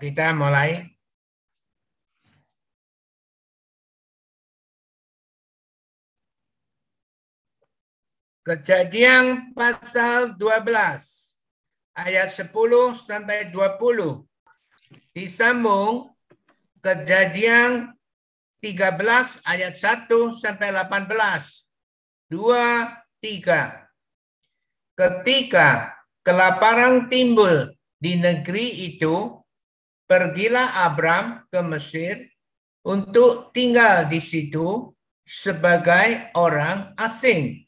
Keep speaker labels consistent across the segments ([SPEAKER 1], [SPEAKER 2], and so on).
[SPEAKER 1] kita mulai. Kejadian pasal 12 ayat 10 sampai 20. Disambung kejadian 13 ayat 1 sampai 18. 2 3. Ketika kelaparan timbul di negeri itu, pergilah Abram ke Mesir untuk tinggal di situ sebagai orang asing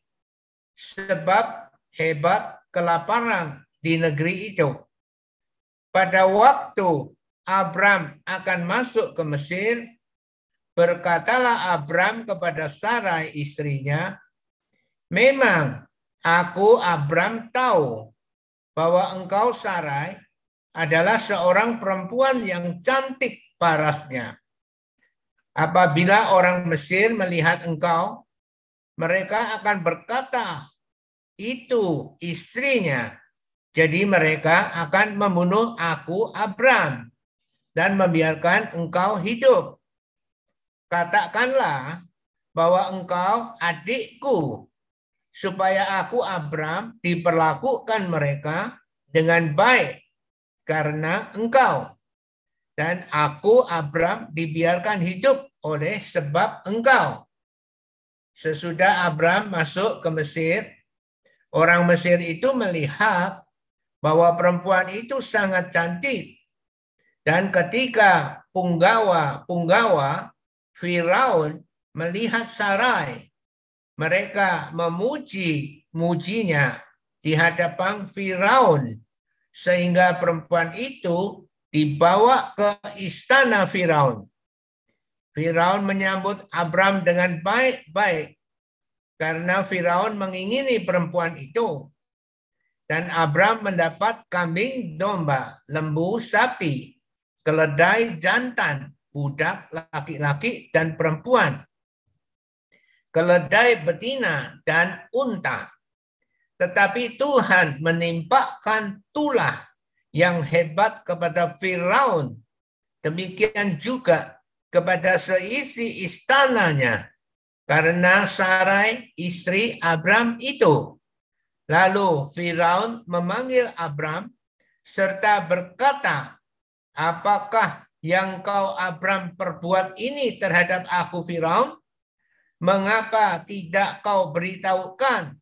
[SPEAKER 1] sebab hebat kelaparan di negeri itu. Pada waktu Abram akan masuk ke Mesir, berkatalah Abram kepada Sarai istrinya, Memang aku Abram tahu bahwa engkau Sarai adalah seorang perempuan yang cantik parasnya. Apabila orang Mesir melihat engkau, mereka akan berkata, itu istrinya. Jadi mereka akan membunuh aku Abram dan membiarkan engkau hidup. Katakanlah bahwa engkau adikku supaya aku Abram diperlakukan mereka dengan baik karena engkau dan aku Abram dibiarkan hidup oleh sebab engkau. Sesudah Abram masuk ke Mesir, orang Mesir itu melihat bahwa perempuan itu sangat cantik. Dan ketika punggawa-punggawa Firaun melihat Sarai, mereka memuji mujinya di hadapan Firaun sehingga perempuan itu dibawa ke istana Firaun. Firaun menyambut Abram dengan baik-baik karena Firaun mengingini perempuan itu. Dan Abram mendapat kambing domba, lembu sapi, keledai jantan, budak laki-laki dan perempuan, keledai betina dan unta. Tetapi Tuhan menimpakan tulah yang hebat kepada Firaun. Demikian juga kepada seisi istananya karena Sarai istri Abram itu. Lalu Firaun memanggil Abram serta berkata, Apakah yang kau Abram perbuat ini terhadap aku Firaun? Mengapa tidak kau beritahukan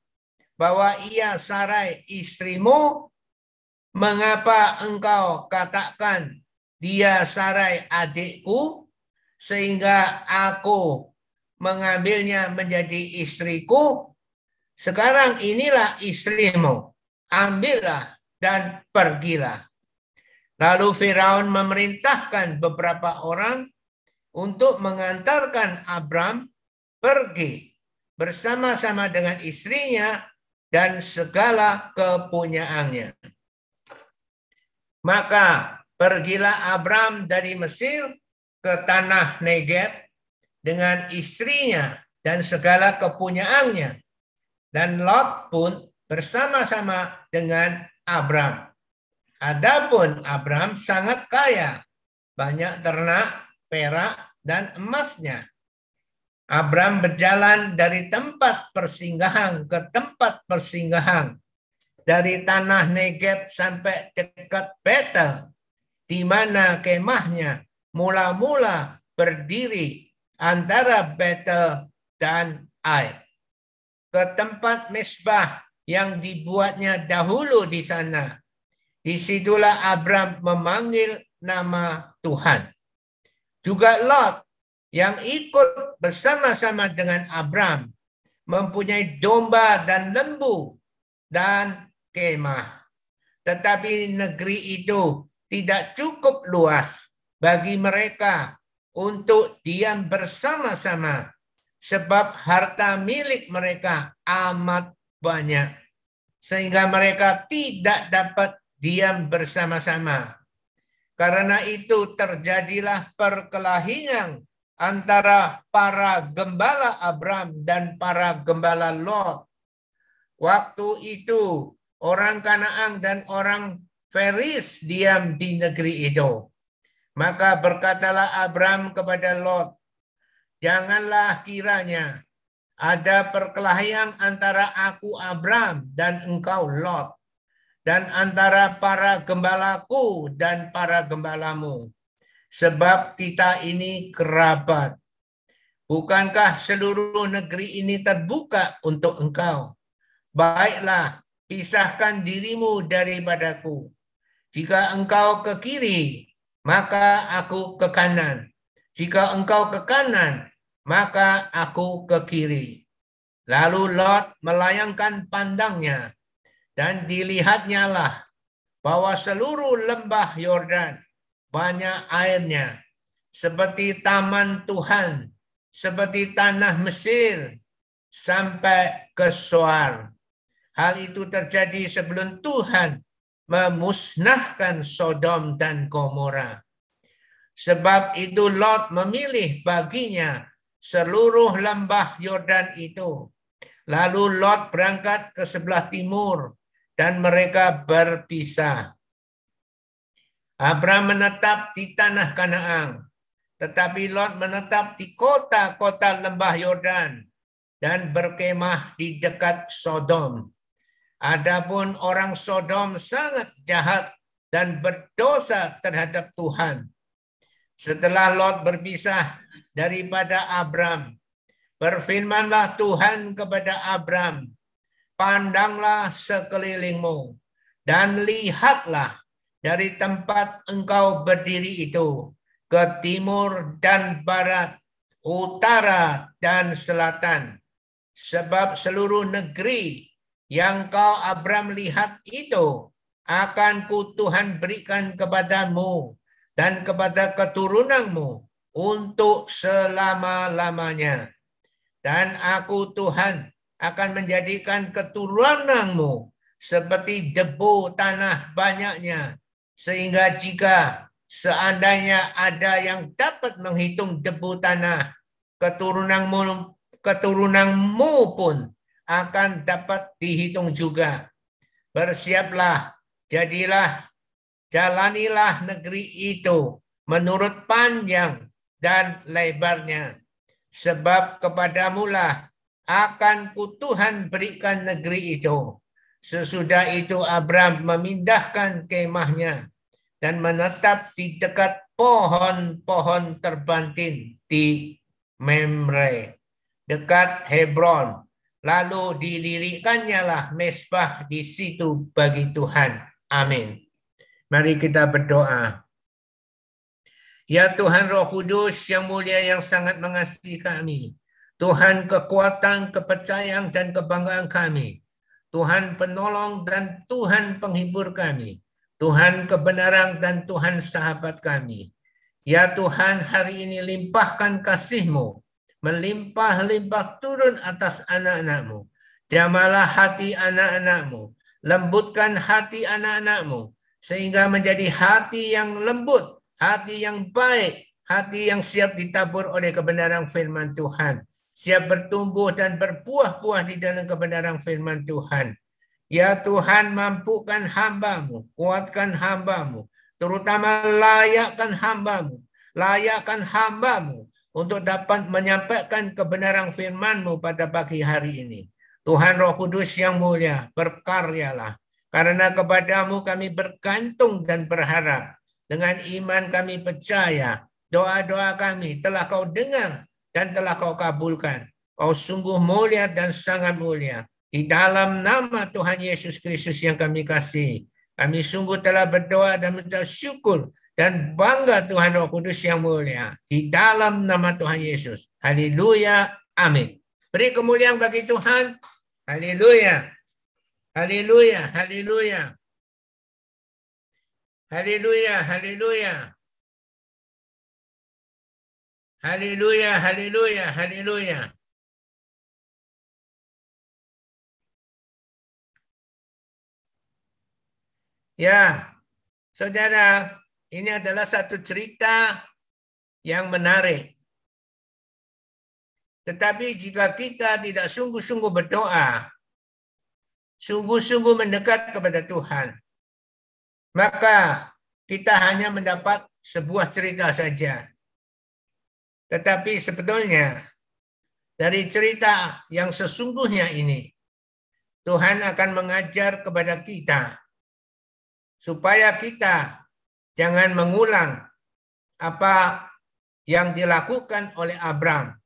[SPEAKER 1] bahwa ia Sarai istrimu? Mengapa engkau katakan dia Sarai adikku? sehingga aku mengambilnya menjadi istriku. Sekarang inilah istrimu, ambillah dan pergilah. Lalu Firaun memerintahkan beberapa orang untuk mengantarkan Abram pergi bersama-sama dengan istrinya dan segala kepunyaannya. Maka pergilah Abram dari Mesir ke tanah Negev dengan istrinya dan segala kepunyaannya. Dan Lot pun bersama-sama dengan Abram. Adapun Abram sangat kaya, banyak ternak, perak, dan emasnya. Abram berjalan dari tempat persinggahan ke tempat persinggahan, dari tanah Negev sampai dekat Betel, di mana kemahnya mula-mula berdiri antara Betel dan Ai. Ke tempat mesbah yang dibuatnya dahulu di sana. Di situlah Abram memanggil nama Tuhan. Juga Lot yang ikut bersama-sama dengan Abram mempunyai domba dan lembu dan kemah. Tetapi negeri itu tidak cukup luas bagi mereka untuk diam bersama-sama sebab harta milik mereka amat banyak sehingga mereka tidak dapat diam bersama-sama. Karena itu terjadilah perkelahian antara para gembala Abram dan para gembala Lot. Waktu itu orang Kanaan dan orang Feris diam di negeri itu. Maka berkatalah Abram kepada Lot, Janganlah kiranya ada perkelahian antara aku Abram dan engkau Lot, dan antara para gembalaku dan para gembalamu. Sebab kita ini kerabat. Bukankah seluruh negeri ini terbuka untuk engkau? Baiklah, pisahkan dirimu daripadaku. Jika engkau ke kiri, maka aku ke kanan. Jika engkau ke kanan, maka aku ke kiri. Lalu Lot melayangkan pandangnya dan dilihatnya lah bahwa seluruh lembah Yordan banyak airnya seperti taman Tuhan, seperti tanah Mesir sampai ke Soar. Hal itu terjadi sebelum Tuhan memusnahkan Sodom dan Gomora. Sebab itu Lot memilih baginya seluruh lembah Yordan itu. Lalu Lot berangkat ke sebelah timur dan mereka berpisah. Abraham menetap di tanah Kanaan, tetapi Lot menetap di kota-kota lembah Yordan dan berkemah di dekat Sodom. Adapun orang Sodom sangat jahat dan berdosa terhadap Tuhan. Setelah Lot berpisah daripada Abram, berfirmanlah Tuhan kepada Abram, pandanglah sekelilingmu dan lihatlah dari tempat engkau berdiri itu ke timur dan barat, utara dan selatan. Sebab seluruh negeri yang kau Abram lihat itu akan ku Tuhan berikan kepadamu dan kepada keturunanmu untuk selama-lamanya. Dan aku Tuhan akan menjadikan keturunanmu seperti debu tanah banyaknya. Sehingga jika seandainya ada yang dapat menghitung debu tanah, keturunanmu, keturunanmu pun akan dapat dihitung juga. Bersiaplah, jadilah, jalanilah negeri itu menurut panjang dan lebarnya. Sebab kepadamulah akan ku Tuhan berikan negeri itu. Sesudah itu Abram memindahkan kemahnya dan menetap di dekat pohon-pohon terbantin di Memre, dekat Hebron, Lalu didirikannya lah mesbah di situ bagi Tuhan. Amin. Mari kita berdoa. Ya Tuhan Roh Kudus yang mulia yang sangat mengasihi kami. Tuhan kekuatan, kepercayaan dan kebanggaan kami. Tuhan penolong dan Tuhan penghibur kami. Tuhan kebenaran dan Tuhan sahabat kami. Ya Tuhan hari ini limpahkan kasih-Mu melimpah-limpah turun atas anak-anakmu. Jamalah hati anak-anakmu. Lembutkan hati anak-anakmu. Sehingga menjadi hati yang lembut, hati yang baik, hati yang siap ditabur oleh kebenaran firman Tuhan. Siap bertumbuh dan berbuah-buah di dalam kebenaran firman Tuhan. Ya Tuhan mampukan hambamu, kuatkan hambamu, terutama layakkan hambamu, layakkan hambamu untuk dapat menyampaikan kebenaran firman-Mu pada pagi hari ini. Tuhan Roh Kudus yang mulia, berkaryalah. Karena kepadamu kami bergantung dan berharap. Dengan iman kami percaya doa-doa kami telah kau dengar dan telah kau kabulkan. Kau sungguh mulia dan sangat mulia. Di dalam nama Tuhan Yesus Kristus yang kami kasih. Kami sungguh telah berdoa dan mengucap syukur dan bangga Tuhan Roh Kudus yang mulia di dalam nama Tuhan Yesus. Haleluya. Amin. Beri kemuliaan bagi Tuhan. Haleluya. Haleluya. Haleluya. Haleluya. Haleluya. Haleluya. Haleluya. Haleluya. Ya, saudara, ini adalah satu cerita yang menarik. Tetapi jika kita tidak sungguh-sungguh berdoa, sungguh-sungguh mendekat kepada Tuhan, maka kita hanya mendapat sebuah cerita saja. Tetapi sebetulnya dari cerita yang sesungguhnya ini, Tuhan akan mengajar kepada kita supaya kita jangan mengulang apa yang dilakukan oleh Abraham.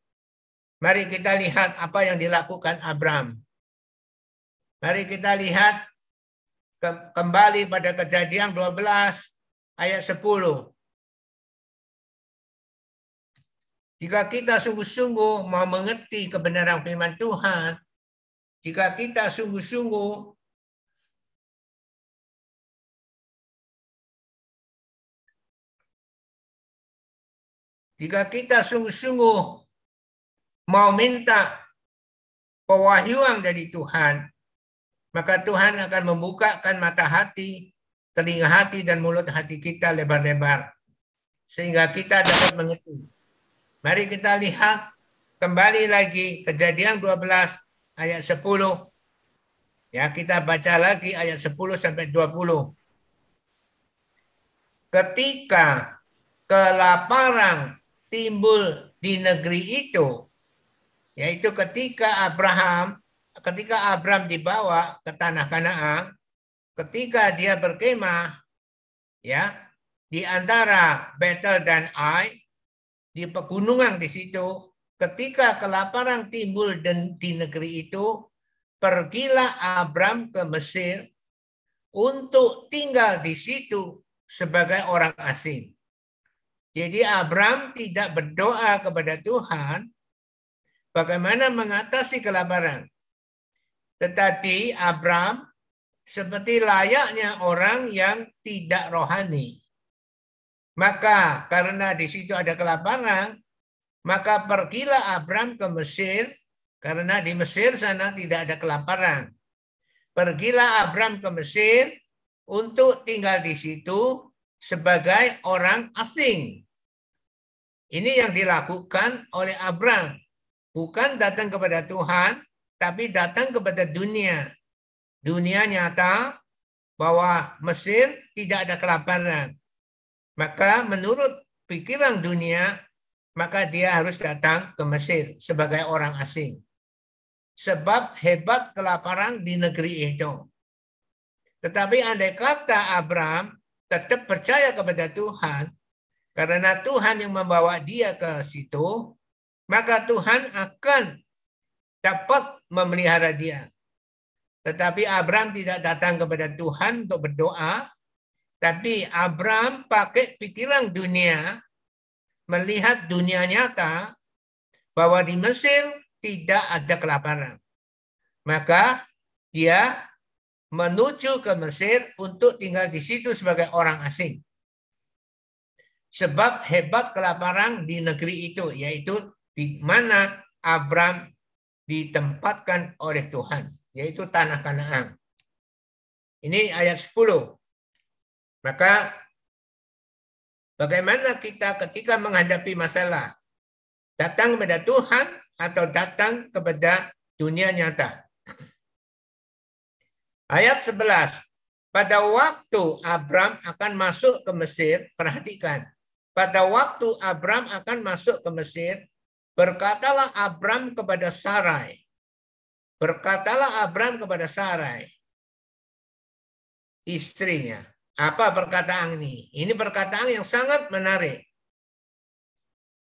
[SPEAKER 1] Mari kita lihat apa yang dilakukan Abraham. Mari kita lihat kembali pada kejadian 12 ayat 10. Jika kita sungguh-sungguh mau mengerti kebenaran firman Tuhan, jika kita sungguh-sungguh Jika kita sungguh-sungguh mau minta pewahyuan dari Tuhan, maka Tuhan akan membukakan mata hati, telinga hati, dan mulut hati kita lebar-lebar. Sehingga kita dapat mengerti. Mari kita lihat kembali lagi kejadian 12 ayat 10. Ya, kita baca lagi ayat 10 sampai 20. Ketika kelaparan timbul di negeri itu, yaitu ketika Abraham, ketika Abraham dibawa ke tanah Kanaan, ketika dia berkemah, ya di antara Betel dan Ai, di pegunungan di situ, ketika kelaparan timbul di negeri itu, pergilah Abraham ke Mesir untuk tinggal di situ sebagai orang asing. Jadi Abraham tidak berdoa kepada Tuhan bagaimana mengatasi kelaparan. Tetapi Abraham seperti layaknya orang yang tidak rohani. Maka karena di situ ada kelaparan, maka pergilah Abraham ke Mesir karena di Mesir sana tidak ada kelaparan. Pergilah Abraham ke Mesir untuk tinggal di situ sebagai orang asing. Ini yang dilakukan oleh Abraham. Bukan datang kepada Tuhan, tapi datang kepada dunia. Dunia nyata bahwa Mesir tidak ada kelaparan. Maka menurut pikiran dunia, maka dia harus datang ke Mesir sebagai orang asing. Sebab hebat kelaparan di negeri itu. Tetapi andai kata Abraham tetap percaya kepada Tuhan, karena Tuhan yang membawa dia ke situ, maka Tuhan akan dapat memelihara dia. Tetapi Abraham tidak datang kepada Tuhan untuk berdoa, tapi Abraham pakai pikiran dunia, melihat dunia nyata bahwa di Mesir tidak ada kelaparan. Maka dia menuju ke Mesir untuk tinggal di situ sebagai orang asing. Sebab hebat kelaparan di negeri itu, yaitu di mana Abram ditempatkan oleh Tuhan, yaitu tanah Kanaan. Ini ayat 10. Maka bagaimana kita ketika menghadapi masalah? Datang kepada Tuhan atau datang kepada dunia nyata? Ayat 11. Pada waktu Abram akan masuk ke Mesir, perhatikan. Pada waktu Abram akan masuk ke Mesir, berkatalah Abram kepada Sarai. Berkatalah Abram kepada Sarai, istrinya. Apa perkataan ini? Ini perkataan yang sangat menarik.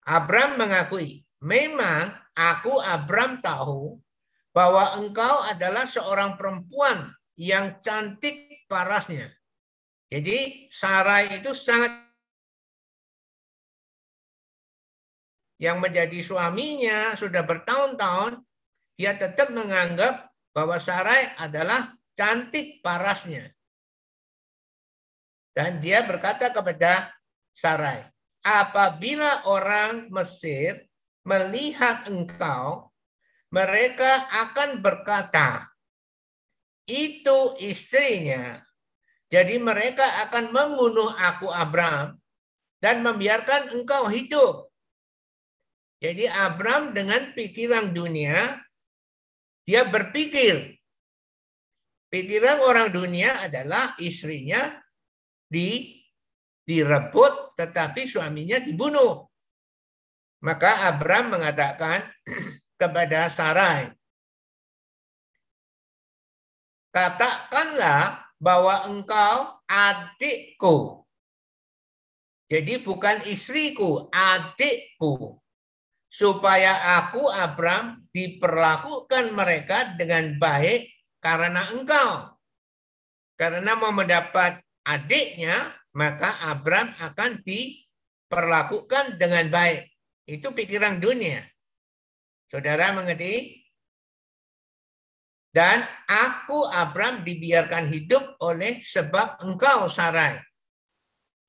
[SPEAKER 1] Abram mengakui, memang aku Abram tahu bahwa engkau adalah seorang perempuan yang cantik parasnya. Jadi Sarai itu sangat yang menjadi suaminya sudah bertahun-tahun, dia tetap menganggap bahwa Sarai adalah cantik parasnya. Dan dia berkata kepada Sarai, apabila orang Mesir melihat engkau, mereka akan berkata, itu istrinya. Jadi mereka akan membunuh aku Abraham dan membiarkan engkau hidup. Jadi Abram dengan pikiran dunia, dia berpikir. Pikiran orang dunia adalah istrinya di direbut tetapi suaminya dibunuh. Maka Abram mengatakan kepada Sarai, katakanlah bahwa engkau adikku. Jadi bukan istriku, adikku. Supaya aku, Abram, diperlakukan mereka dengan baik karena engkau. Karena mau mendapat adiknya, maka Abram akan diperlakukan dengan baik. Itu pikiran dunia. Saudara mengerti? Dan aku Abram dibiarkan hidup oleh sebab engkau Sarai.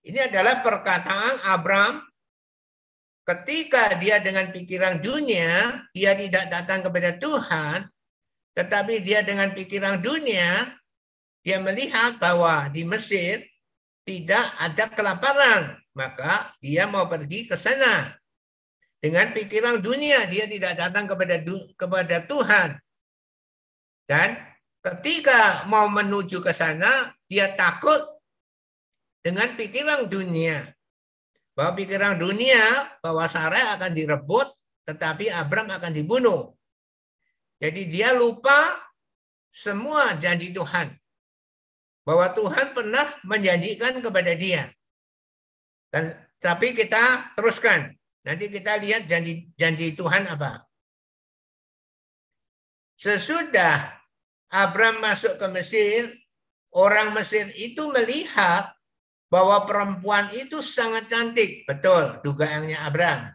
[SPEAKER 1] Ini adalah perkataan Abram ketika dia dengan pikiran dunia, dia tidak datang kepada Tuhan, tetapi dia dengan pikiran dunia, dia melihat bahwa di Mesir tidak ada kelaparan, maka dia mau pergi ke sana. Dengan pikiran dunia, dia tidak datang kepada kepada Tuhan. Dan ketika mau menuju ke sana, dia takut dengan pikiran dunia. Bahwa pikiran dunia bahwa Sarah akan direbut, tetapi Abram akan dibunuh. Jadi dia lupa semua janji Tuhan. Bahwa Tuhan pernah menjanjikan kepada dia. Dan, tapi kita teruskan. Nanti kita lihat janji janji Tuhan apa. Sesudah Abram masuk ke Mesir, orang Mesir itu melihat bahwa perempuan itu sangat cantik. Betul, dugaannya Abram.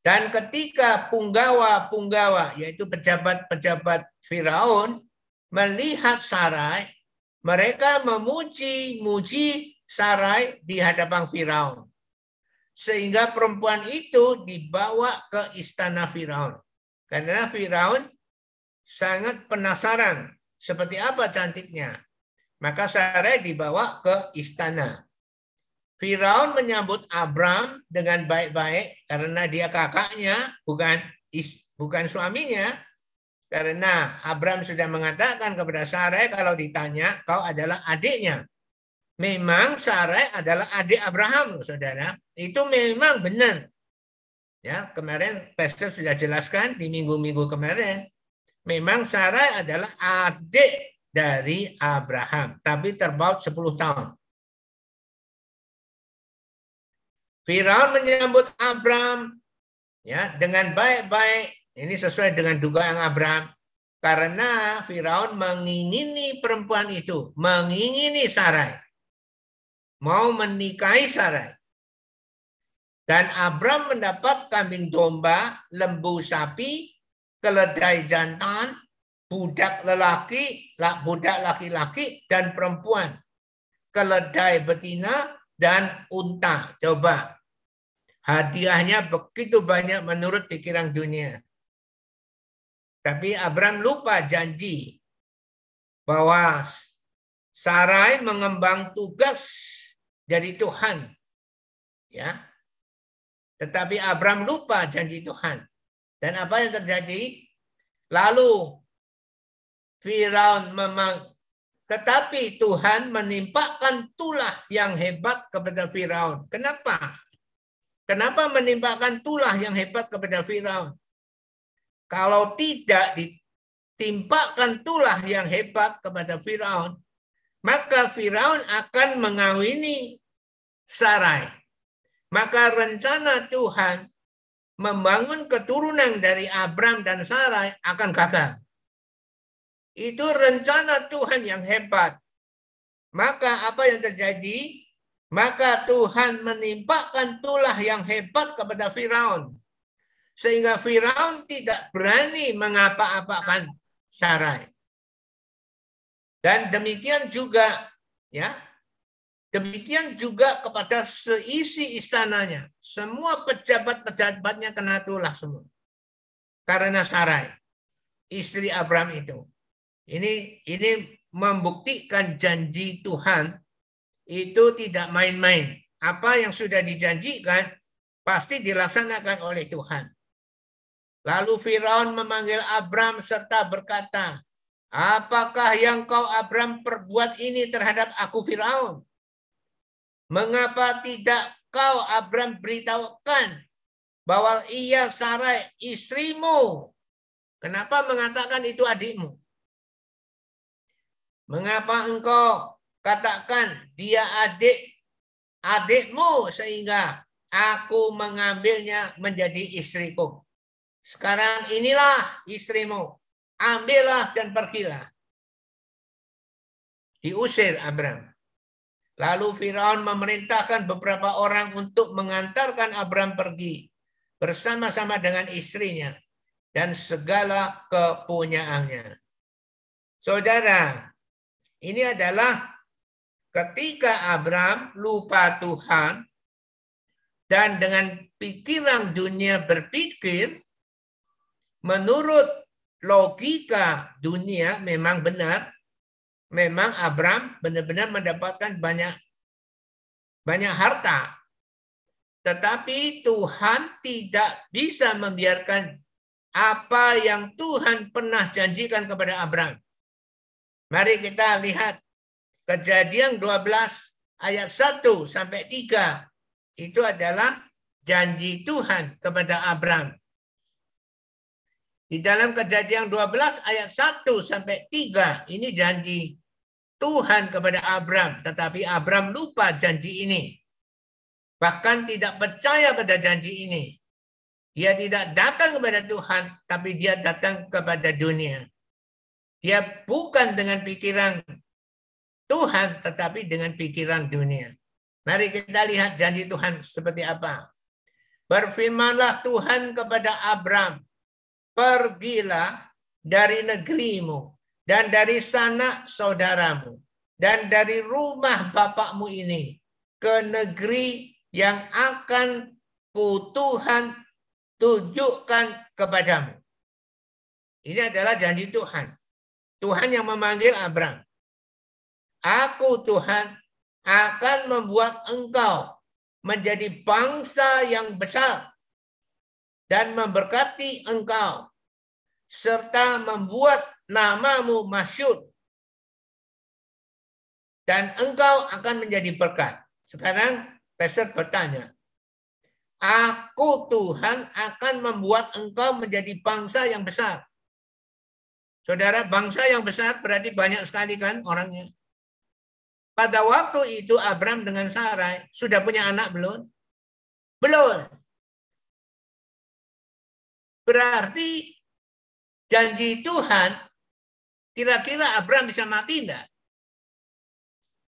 [SPEAKER 1] Dan ketika punggawa-punggawa, yaitu pejabat-pejabat Firaun, melihat Sarai, mereka memuji-muji Sarai di hadapan Firaun. Sehingga perempuan itu dibawa ke istana Firaun. Karena Firaun sangat penasaran seperti apa cantiknya. Maka Sarai dibawa ke istana. Firaun menyambut Abram dengan baik-baik karena dia kakaknya, bukan bukan suaminya. Karena Abram sudah mengatakan kepada Sarai kalau ditanya, kau adalah adiknya. Memang Sarai adalah adik Abraham, saudara. Itu memang benar. Ya, kemarin Pastor sudah jelaskan di minggu-minggu kemarin memang Sarah adalah adik dari Abraham, tapi terbaut 10 tahun. Firaun menyambut Abraham ya dengan baik-baik. Ini sesuai dengan dugaan Abraham karena Firaun mengingini perempuan itu, mengingini Sarai. Mau menikahi Sarai. Dan Abram mendapat kambing domba, lembu sapi, keledai jantan, budak lelaki, budak laki-laki, dan perempuan. Keledai betina dan unta. Coba. Hadiahnya begitu banyak menurut pikiran dunia. Tapi Abraham lupa janji bahwa Sarai mengembang tugas jadi Tuhan. Ya. Tetapi Abraham lupa janji Tuhan. Dan apa yang terjadi? Lalu Firaun memang tetapi Tuhan menimpakan tulah yang hebat kepada Firaun. Kenapa? Kenapa menimpakan tulah yang hebat kepada Firaun? Kalau tidak ditimpakan tulah yang hebat kepada Firaun, maka Firaun akan mengawini Sarai. Maka rencana Tuhan membangun keturunan dari Abram dan Sarai akan gagal. Itu rencana Tuhan yang hebat. Maka apa yang terjadi? Maka Tuhan menimpakan tulah yang hebat kepada Firaun. Sehingga Firaun tidak berani mengapa-apakan Sarai. Dan demikian juga ya Demikian juga kepada seisi istananya. Semua pejabat-pejabatnya kena tulah semua. Karena Sarai, istri Abraham itu. Ini ini membuktikan janji Tuhan itu tidak main-main. Apa yang sudah dijanjikan pasti dilaksanakan oleh Tuhan. Lalu Firaun memanggil Abram serta berkata, Apakah yang kau Abram perbuat ini terhadap aku Firaun? Mengapa tidak kau Abram beritahukan bahwa ia Sarai istrimu? Kenapa mengatakan itu adikmu? Mengapa engkau katakan dia adik adikmu sehingga aku mengambilnya menjadi istriku? Sekarang inilah istrimu. Ambillah dan pergilah. Diusir Abram. Lalu Firaun memerintahkan beberapa orang untuk mengantarkan Abram pergi bersama-sama dengan istrinya dan segala kepunyaannya. Saudara, ini adalah ketika Abram lupa Tuhan dan dengan pikiran dunia berpikir menurut logika dunia memang benar memang Abram benar-benar mendapatkan banyak banyak harta. Tetapi Tuhan tidak bisa membiarkan apa yang Tuhan pernah janjikan kepada Abram. Mari kita lihat kejadian 12 ayat 1 sampai 3. Itu adalah janji Tuhan kepada Abram. Di dalam kejadian 12 ayat 1 sampai 3 ini janji Tuhan kepada Abram, tetapi Abram lupa janji ini. Bahkan tidak percaya pada janji ini. Dia tidak datang kepada Tuhan, tapi dia datang kepada dunia. Dia bukan dengan pikiran Tuhan, tetapi dengan pikiran dunia. Mari kita lihat janji Tuhan seperti apa. Berfirmanlah Tuhan kepada Abram, pergilah dari negerimu dan dari sana saudaramu dan dari rumah bapakmu ini ke negeri yang akan ku Tuhan tunjukkan kepadamu. Ini adalah janji Tuhan. Tuhan yang memanggil Abraham. Aku Tuhan akan membuat engkau menjadi bangsa yang besar dan memberkati engkau serta membuat namamu masyur. Dan engkau akan menjadi berkat. Sekarang Peser bertanya, Aku Tuhan akan membuat engkau menjadi bangsa yang besar. Saudara, bangsa yang besar berarti banyak sekali kan orangnya. Pada waktu itu Abram dengan Sarai sudah punya anak belum? Belum. Berarti janji Tuhan Kira-kira Abraham bisa mati enggak?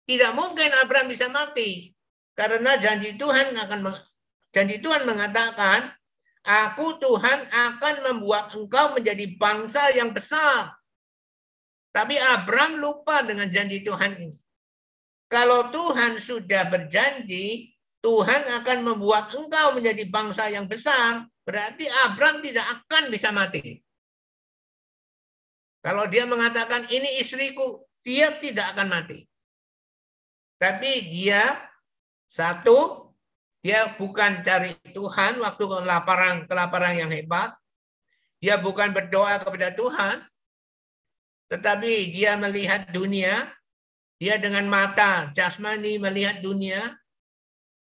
[SPEAKER 1] Tidak mungkin Abraham bisa mati. Karena janji Tuhan akan janji Tuhan mengatakan, Aku Tuhan akan membuat engkau menjadi bangsa yang besar. Tapi Abraham lupa dengan janji Tuhan ini. Kalau Tuhan sudah berjanji, Tuhan akan membuat engkau menjadi bangsa yang besar, berarti Abraham tidak akan bisa mati. Kalau dia mengatakan ini istriku, dia tidak akan mati. Tapi dia satu, dia bukan cari Tuhan waktu kelaparan kelaparan yang hebat. Dia bukan berdoa kepada Tuhan, tetapi dia melihat dunia. Dia dengan mata jasmani melihat dunia.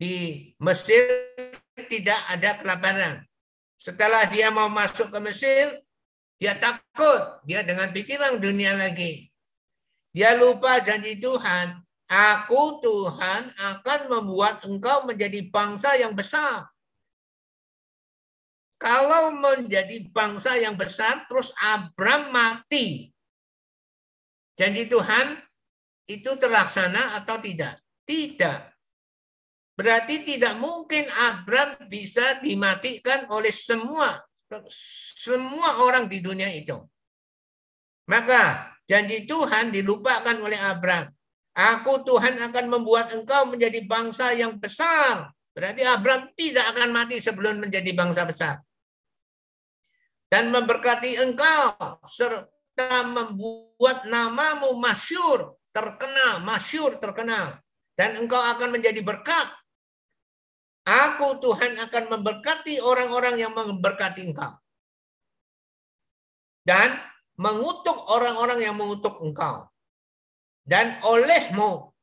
[SPEAKER 1] Di Mesir tidak ada kelaparan. Setelah dia mau masuk ke Mesir, dia takut. Dia dengan pikiran dunia lagi. Dia lupa janji Tuhan. Aku Tuhan akan membuat engkau menjadi bangsa yang besar. Kalau menjadi bangsa yang besar, terus Abram mati. Janji Tuhan itu terlaksana atau tidak? Tidak. Berarti tidak mungkin Abram bisa dimatikan oleh semua semua orang di dunia itu. Maka janji Tuhan dilupakan oleh Abraham. Aku Tuhan akan membuat engkau menjadi bangsa yang besar. Berarti Abraham tidak akan mati sebelum menjadi bangsa besar. Dan memberkati engkau serta membuat namamu masyur, terkenal, masyur, terkenal. Dan engkau akan menjadi berkat Aku Tuhan akan memberkati orang-orang yang memberkati engkau. Dan mengutuk orang-orang yang mengutuk engkau. Dan olehmu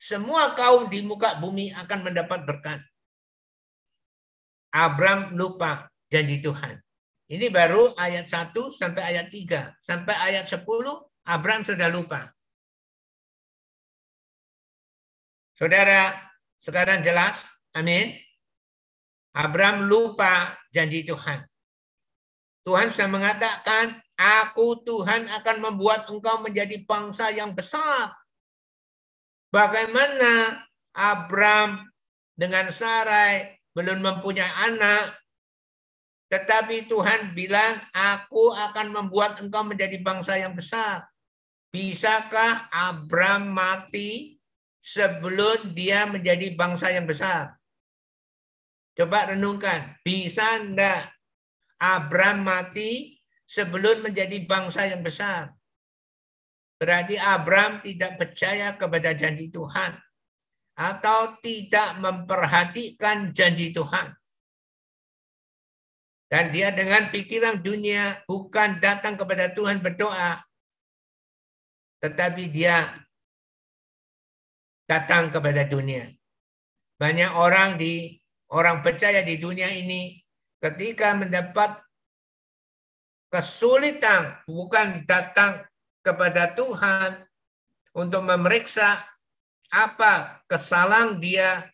[SPEAKER 1] semua kaum di muka bumi akan mendapat berkat. Abram lupa janji Tuhan. Ini baru ayat 1 sampai ayat 3. Sampai ayat 10 Abram sudah lupa. Saudara, sekarang jelas? Amin. Abram lupa janji Tuhan. Tuhan sudah mengatakan, Aku Tuhan akan membuat engkau menjadi bangsa yang besar. Bagaimana Abram dengan Sarai belum mempunyai anak, tetapi Tuhan bilang, aku akan membuat engkau menjadi bangsa yang besar. Bisakah Abram mati sebelum dia menjadi bangsa yang besar? Coba renungkan, bisa enggak Abram mati sebelum menjadi bangsa yang besar? Berarti Abraham tidak percaya kepada janji Tuhan atau tidak memperhatikan janji Tuhan. Dan dia dengan pikiran dunia bukan datang kepada Tuhan berdoa, tetapi dia datang kepada dunia. Banyak orang di orang percaya di dunia ini ketika mendapat kesulitan bukan datang kepada Tuhan untuk memeriksa apa kesalahan dia,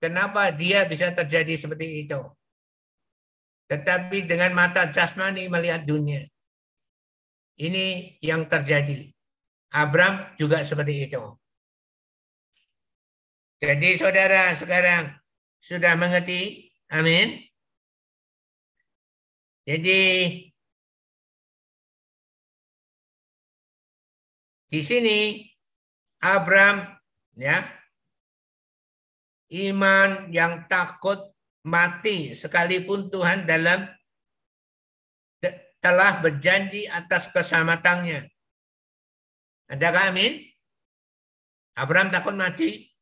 [SPEAKER 1] kenapa dia bisa terjadi seperti itu. Tetapi dengan mata jasmani melihat dunia. Ini yang terjadi. Abram juga seperti itu. Jadi saudara sekarang sudah mengerti? Amin. Jadi Di sini Abraham ya iman yang takut mati sekalipun Tuhan dalam telah berjanji atas keselamatannya. Adakah amin? Abraham takut mati.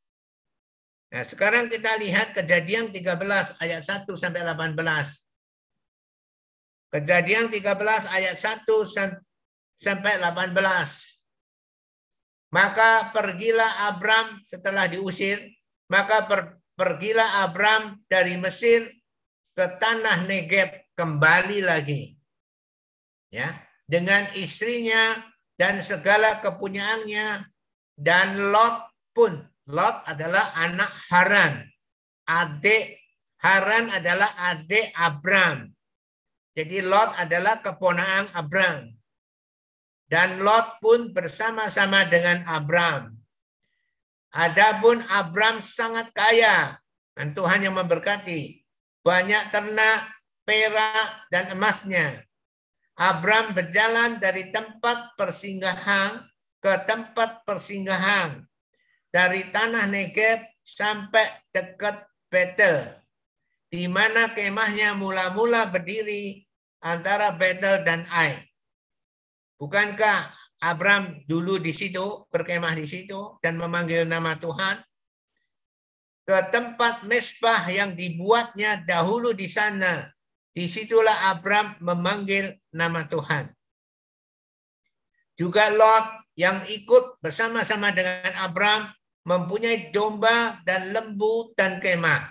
[SPEAKER 1] Nah, sekarang kita lihat kejadian 13 ayat 1 sampai 18. Kejadian 13 ayat 1 sampai 18. Maka pergilah Abram setelah diusir, maka per, pergilah Abram dari Mesir ke tanah Negeb kembali lagi. Ya, dengan istrinya dan segala kepunyaannya dan Lot pun. Lot adalah anak Haran. Adik Haran adalah adik Abram. Jadi Lot adalah keponakan Abram. Dan Lot pun bersama-sama dengan Abram. Adapun Abram sangat kaya dan Tuhan yang memberkati. Banyak ternak, perak, dan emasnya. Abram berjalan dari tempat persinggahan ke tempat persinggahan. Dari tanah Negeb sampai dekat Betel. Di mana kemahnya mula-mula berdiri antara Betel dan Ai. Bukankah Abraham dulu di situ, berkemah di situ, dan memanggil nama Tuhan? Ke tempat mesbah yang dibuatnya dahulu di sana. Di situlah Abraham memanggil nama Tuhan. Juga Lot yang ikut bersama-sama dengan Abraham mempunyai domba dan lembu dan kemah.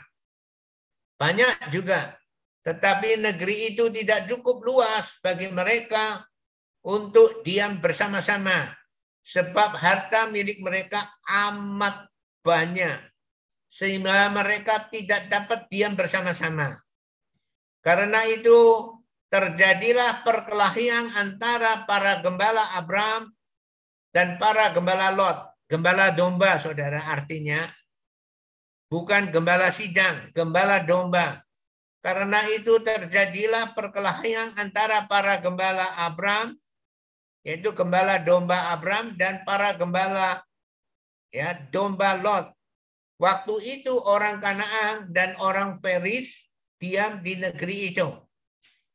[SPEAKER 1] Banyak juga. Tetapi negeri itu tidak cukup luas bagi mereka untuk diam bersama-sama sebab harta milik mereka amat banyak sehingga mereka tidak dapat diam bersama-sama. Karena itu terjadilah perkelahian antara para gembala Abraham dan para gembala Lot. Gembala domba, saudara, artinya bukan gembala sidang, gembala domba. Karena itu terjadilah perkelahian antara para gembala Abraham yaitu gembala domba Abram dan para gembala ya domba Lot. Waktu itu orang Kanaan dan orang Feris diam di negeri itu.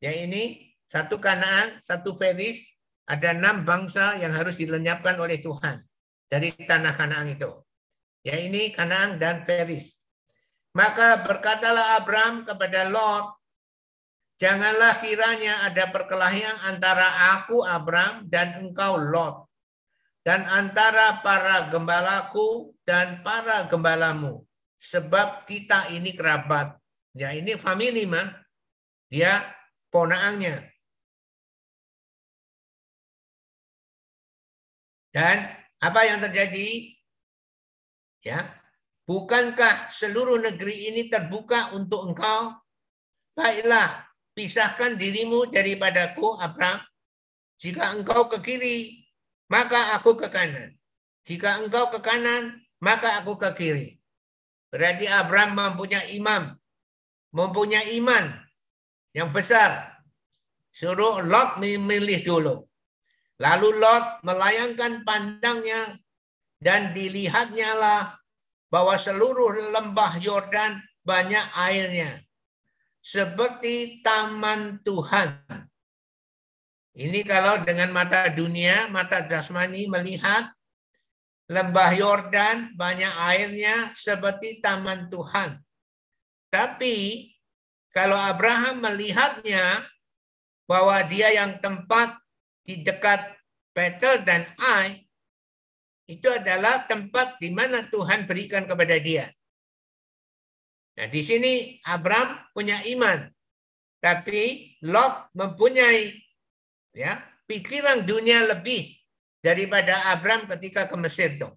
[SPEAKER 1] Ya ini satu Kanaan, satu Feris, ada enam bangsa yang harus dilenyapkan oleh Tuhan dari tanah Kanaan itu. Ya ini Kanaan dan Feris. Maka berkatalah Abram kepada Lot, Janganlah kiranya ada perkelahian antara aku Abram dan engkau Lot dan antara para gembalaku dan para gembalamu. Sebab kita ini kerabat. Ya ini family mah. Dia ponaannya. Dan apa yang terjadi? Ya, bukankah seluruh negeri ini terbuka untuk engkau? Baiklah, pisahkan dirimu daripadaku, Abraham. Jika engkau ke kiri, maka aku ke kanan. Jika engkau ke kanan, maka aku ke kiri. Berarti Abraham mempunyai imam, mempunyai iman yang besar. Suruh Lot memilih dulu. Lalu Lot melayangkan pandangnya dan dilihatnya lah bahwa seluruh lembah Yordan banyak airnya. Seperti taman Tuhan. Ini kalau dengan mata dunia, mata jasmani melihat lembah Yordan banyak airnya seperti taman Tuhan. Tapi kalau Abraham melihatnya bahwa dia yang tempat di dekat Petel dan Ai itu adalah tempat di mana Tuhan berikan kepada dia. Nah, di sini Abraham punya iman, tapi Lot mempunyai ya pikiran dunia lebih daripada Abraham ketika ke Mesir itu.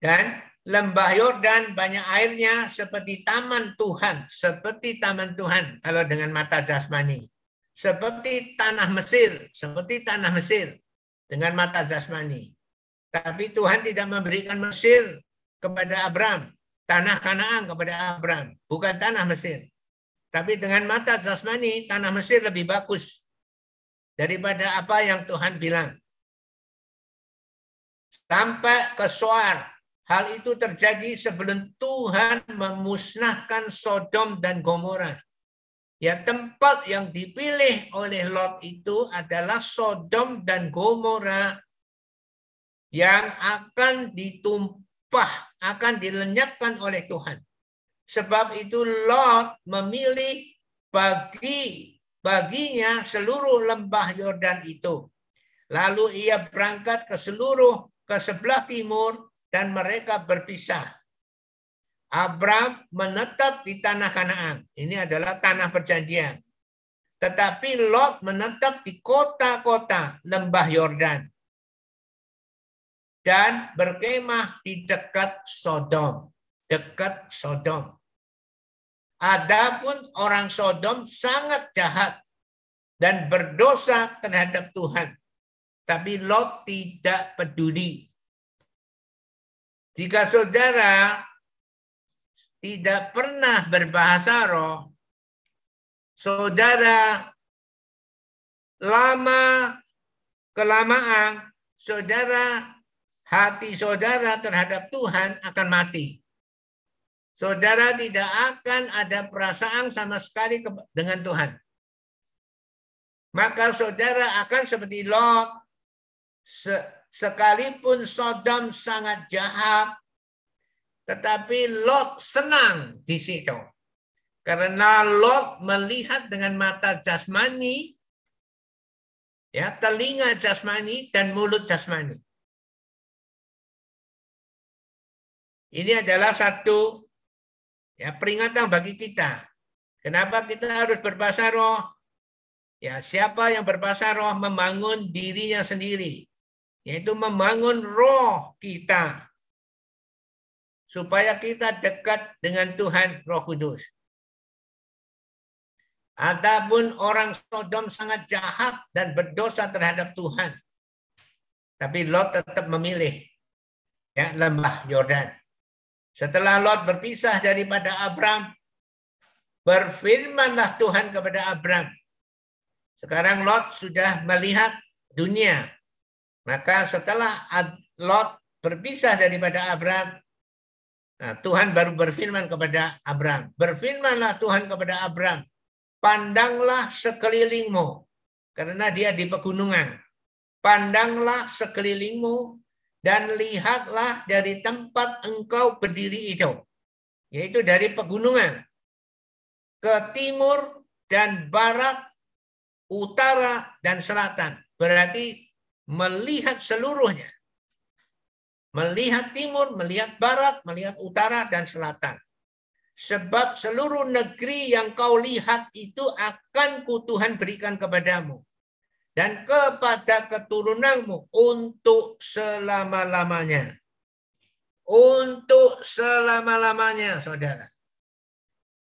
[SPEAKER 1] Dan lembah Yordan banyak airnya seperti taman Tuhan, seperti taman Tuhan kalau dengan mata jasmani. Seperti tanah Mesir, seperti tanah Mesir dengan mata jasmani. Tapi Tuhan tidak memberikan Mesir kepada Abraham, tanah Kanaan kepada Abraham, bukan tanah Mesir. Tapi dengan mata jasmani, tanah Mesir lebih bagus daripada apa yang Tuhan bilang. Sampai ke Soar, Hal itu terjadi sebelum Tuhan memusnahkan Sodom dan Gomora. Ya tempat yang dipilih oleh Lot itu adalah Sodom dan Gomora yang akan ditumpah, akan dilenyapkan oleh Tuhan. Sebab itu Lot memilih bagi baginya seluruh lembah Yordan itu. Lalu ia berangkat ke seluruh ke sebelah timur dan mereka berpisah. Abram menetap di tanah Kanaan. Ini adalah tanah perjanjian. Tetapi Lot menetap di kota-kota lembah Yordan. Dan berkemah di dekat Sodom. Dekat Sodom. Adapun orang Sodom sangat jahat dan berdosa terhadap Tuhan. Tapi Lot tidak peduli jika saudara tidak pernah berbahasa roh, saudara lama kelamaan saudara hati saudara terhadap Tuhan akan mati. Saudara tidak akan ada perasaan sama sekali dengan Tuhan. Maka saudara akan seperti Lot Sekalipun Sodom sangat jahat, tetapi Lot senang di situ. Karena Lot melihat dengan mata jasmani, ya telinga jasmani dan mulut jasmani. Ini adalah satu ya peringatan bagi kita. Kenapa kita harus berbahasa roh? Ya, siapa yang berbahasa roh membangun dirinya sendiri yaitu membangun roh kita supaya kita dekat dengan Tuhan Roh Kudus. Adapun orang Sodom sangat jahat dan berdosa terhadap Tuhan. Tapi Lot tetap memilih ya lembah Yordan. Setelah Lot berpisah daripada Abram, berfirmanlah Tuhan kepada Abram. Sekarang Lot sudah melihat dunia, maka setelah Lot berpisah daripada Abraham, nah, Tuhan baru berfirman kepada Abraham. Berfirmanlah Tuhan kepada Abraham, pandanglah sekelilingmu, karena dia di pegunungan. Pandanglah sekelilingmu dan lihatlah dari tempat engkau berdiri itu, yaitu dari pegunungan ke timur dan barat, utara dan selatan. Berarti melihat seluruhnya. Melihat timur, melihat barat, melihat utara dan selatan. Sebab seluruh negeri yang kau lihat itu akan ku Tuhan berikan kepadamu. Dan kepada keturunanmu untuk selama-lamanya. Untuk selama-lamanya, saudara.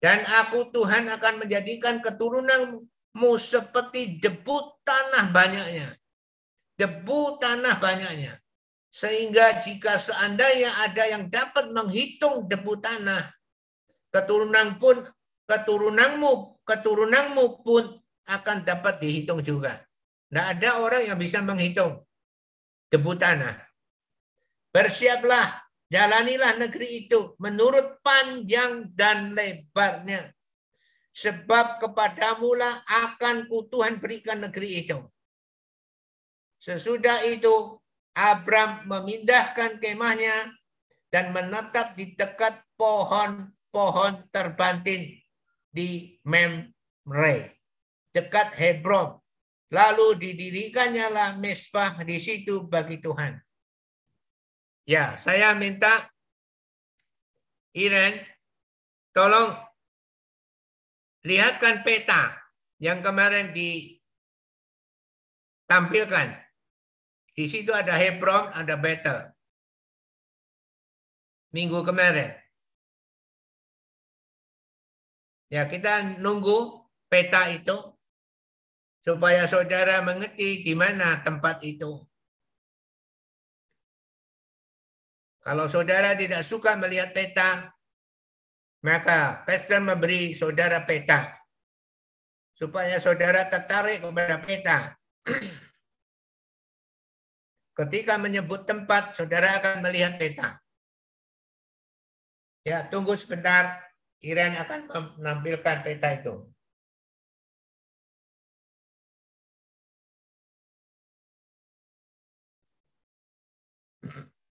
[SPEAKER 1] Dan aku Tuhan akan menjadikan keturunanmu seperti debu tanah banyaknya. Debu tanah banyaknya. Sehingga jika seandainya ada yang dapat menghitung debu tanah, keturunan pun keturunanmu keturunanmu pun akan dapat dihitung juga. Tidak ada orang yang bisa menghitung debu tanah. Bersiaplah, jalanilah negeri itu menurut panjang dan lebarnya. Sebab kepadamu lah akan ku Tuhan berikan negeri itu. Sesudah itu, Abram memindahkan kemahnya dan menetap di dekat pohon pohon terbantin di Memre, dekat Hebron. Lalu didirikannya lah mesbah di situ bagi Tuhan. Ya, saya minta Iren, tolong lihatkan peta yang kemarin ditampilkan. Di situ ada Hebron, ada Bethel. Minggu kemarin. Ya, kita nunggu peta itu supaya saudara mengerti di mana tempat itu. Kalau saudara tidak suka melihat peta, maka pastor memberi saudara peta supaya saudara tertarik kepada peta. Ketika menyebut tempat, saudara akan melihat peta. Ya, tunggu sebentar. Iren akan menampilkan peta itu.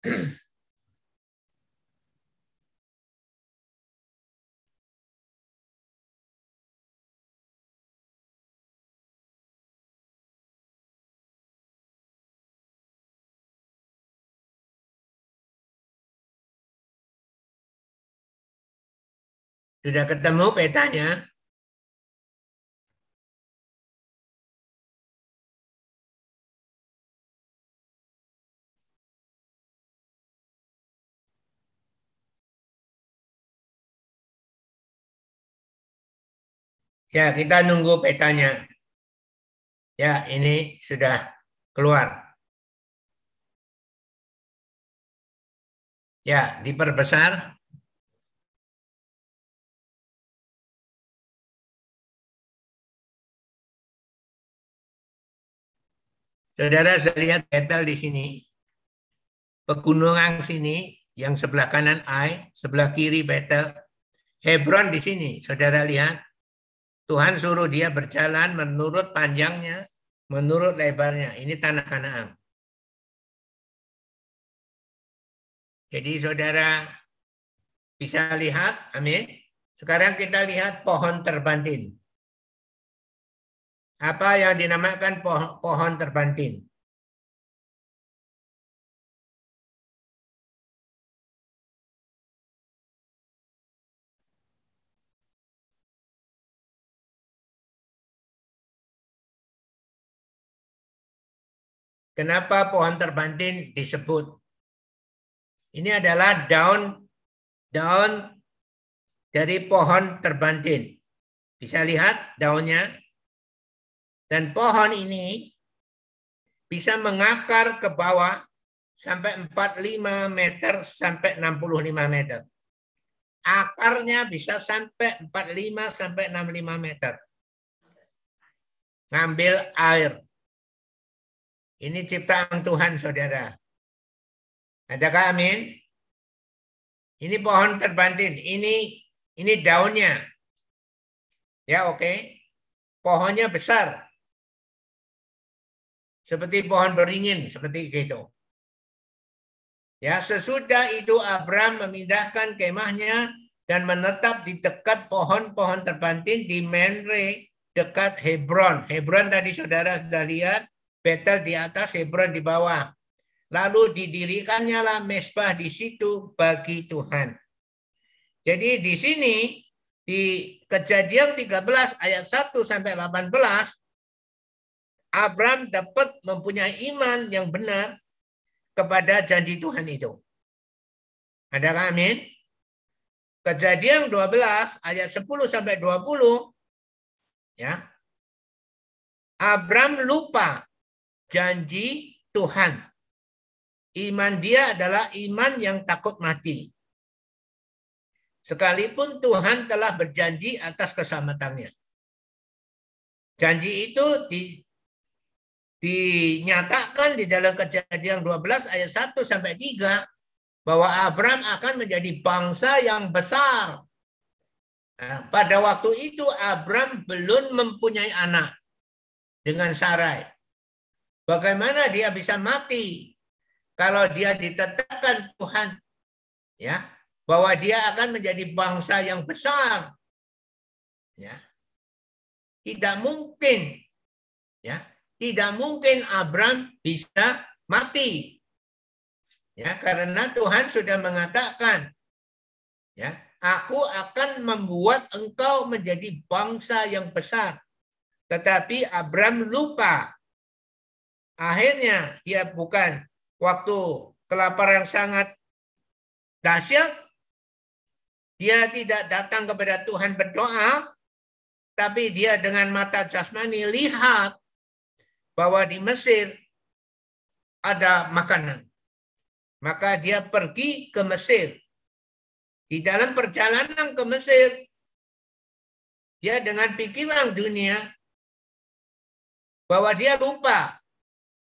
[SPEAKER 1] Sudah ketemu petanya? Ya, kita nunggu petanya. Ya, ini sudah keluar. Ya, diperbesar. Saudara sudah lihat Betel di sini. Pegunungan sini, yang sebelah kanan Ai, sebelah kiri Betel. Hebron di sini, saudara lihat. Tuhan suruh dia berjalan menurut panjangnya, menurut lebarnya. Ini tanah Kanaan. Jadi saudara bisa lihat, amin. Sekarang kita lihat pohon terbantin. Apa yang dinamakan pohon, pohon terbantin? Kenapa pohon terbantin disebut? Ini adalah daun daun dari pohon terbantin. Bisa lihat daunnya dan pohon ini bisa mengakar ke bawah sampai 45 meter sampai 65 meter. Akarnya bisa sampai 45 sampai 65 meter. Ngambil air. Ini ciptaan Tuhan, saudara. Adakah amin? Ini pohon terbantin. Ini ini daunnya. Ya, oke. Okay. Pohonnya besar. Seperti pohon beringin, seperti itu. Ya, sesudah itu Abraham memindahkan kemahnya dan menetap di dekat pohon-pohon terbantin di Menre dekat Hebron. Hebron tadi saudara sudah lihat Betel di atas, Hebron di bawah. Lalu didirikannya lah mesbah di situ bagi Tuhan. Jadi di sini di Kejadian 13 ayat 1 sampai 18 Abraham dapat mempunyai iman yang benar kepada janji Tuhan itu. Ada amin? Kejadian 12 ayat 10 sampai 20 ya. Abraham lupa janji Tuhan. Iman dia adalah iman yang takut mati. Sekalipun Tuhan telah berjanji atas keselamatannya. Janji itu dinyatakan di dalam kejadian 12 ayat 1 sampai 3 bahwa Abraham akan menjadi bangsa yang besar. Nah, pada waktu itu Abraham belum mempunyai anak dengan Sarai. Bagaimana dia bisa mati kalau dia ditetapkan Tuhan ya bahwa dia akan menjadi bangsa yang besar. Ya. Tidak mungkin ya, tidak mungkin Abram bisa mati. Ya, karena Tuhan sudah mengatakan ya, aku akan membuat engkau menjadi bangsa yang besar. Tetapi Abram lupa. Akhirnya dia bukan waktu kelaparan sangat dahsyat dia tidak datang kepada Tuhan berdoa, tapi dia dengan mata jasmani lihat bahwa di Mesir ada makanan. Maka dia pergi ke Mesir. Di dalam perjalanan ke Mesir, dia dengan pikiran dunia bahwa dia lupa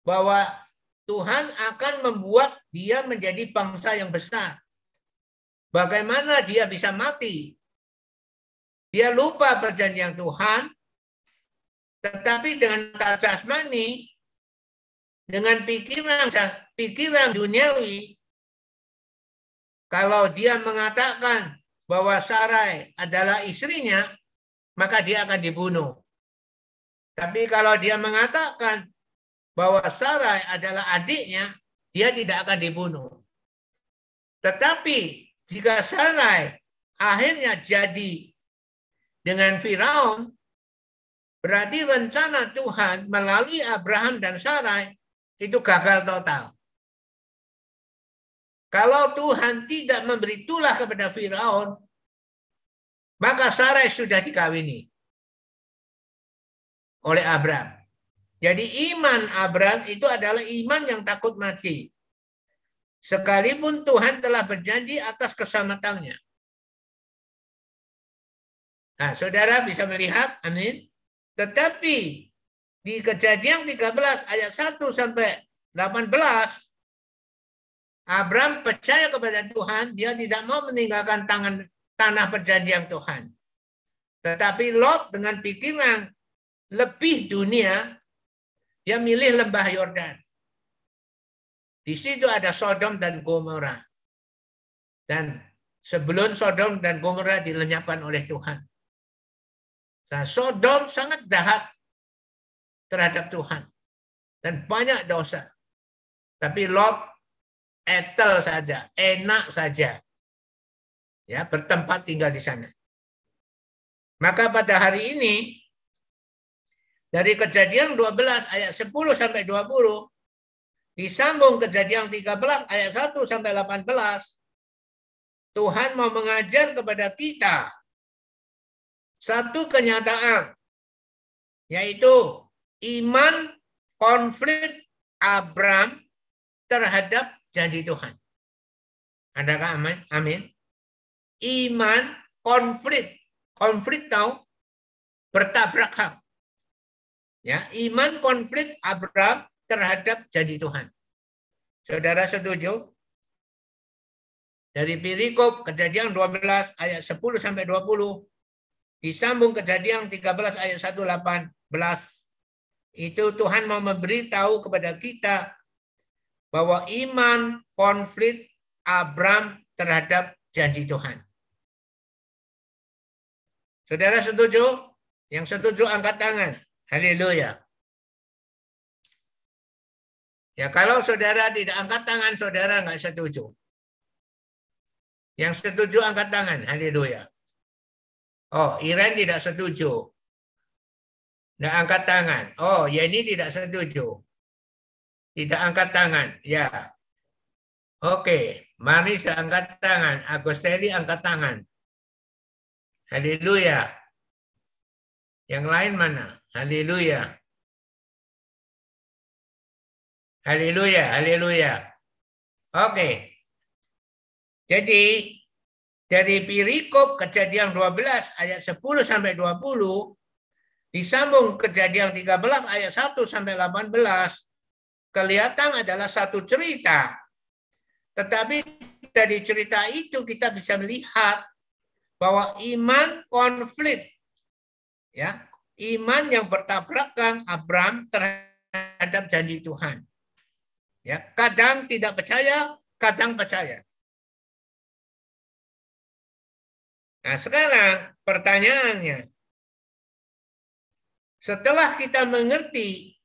[SPEAKER 1] bahwa Tuhan akan membuat dia menjadi bangsa yang besar. Bagaimana dia bisa mati? Dia lupa perjanjian Tuhan, tetapi dengan tak jasmani, dengan pikiran pikiran duniawi, kalau dia mengatakan bahwa Sarai adalah istrinya, maka dia akan dibunuh. Tapi kalau dia mengatakan bahwa Sarai adalah adiknya, dia tidak akan dibunuh. Tetapi jika Sarai akhirnya jadi dengan Firaun, berarti rencana Tuhan melalui Abraham dan Sarai itu gagal total. Kalau Tuhan tidak memberi tulah kepada Firaun, maka Sarai sudah dikawini oleh Abraham. Jadi iman Abraham itu adalah iman yang takut mati. Sekalipun Tuhan telah berjanji atas keselamatannya. Nah, saudara bisa melihat, amin. Tetapi di kejadian 13 ayat 1 sampai 18, Abraham percaya kepada Tuhan, dia tidak mau meninggalkan tangan tanah perjanjian Tuhan. Tetapi Lot dengan pikiran lebih dunia, dia milih lembah Yordan. Di situ ada Sodom dan Gomora. Dan sebelum Sodom dan Gomora dilenyapkan oleh Tuhan. Nah, Sodom sangat jahat terhadap Tuhan. Dan banyak dosa. Tapi Lot etel saja, enak saja. Ya, bertempat tinggal di sana. Maka pada hari ini dari kejadian 12 ayat 10 sampai 20 Disambung kejadian 13 ayat 1 sampai 18. Tuhan mau mengajar kepada kita satu kenyataan yaitu iman konflik Abraham terhadap janji Tuhan. Adakah amin? Amin. Iman konflik. Konflik tahu bertabrakan. Ya, iman konflik Abraham terhadap janji Tuhan. Saudara setuju? Dari Pirikop kejadian 12 ayat 10 sampai 20 disambung kejadian 13 ayat 1 18 itu Tuhan mau memberitahu kepada kita bahwa iman konflik Abram terhadap janji Tuhan. Saudara setuju? Yang setuju angkat tangan. Haleluya. Ya kalau saudara tidak angkat tangan, saudara nggak setuju. Yang setuju angkat tangan. Haleluya. Oh, Iren tidak setuju. Tidak angkat tangan. Oh, Yeni tidak setuju. Tidak angkat tangan. Ya. Oke. Maris angkat tangan. Agosteli angkat tangan. Haleluya. Yang lain mana? Haleluya. Haleluya, haleluya. Oke. Jadi dari perikop kejadian 12 ayat 10 sampai 20 disambung kejadian 13 ayat 1 sampai 18 kelihatan adalah satu cerita. Tetapi dari cerita itu kita bisa melihat bahwa iman konflik ya, iman yang bertabrakan Abraham terhadap janji Tuhan. Ya, kadang tidak percaya, kadang percaya. Nah, sekarang pertanyaannya, setelah kita mengerti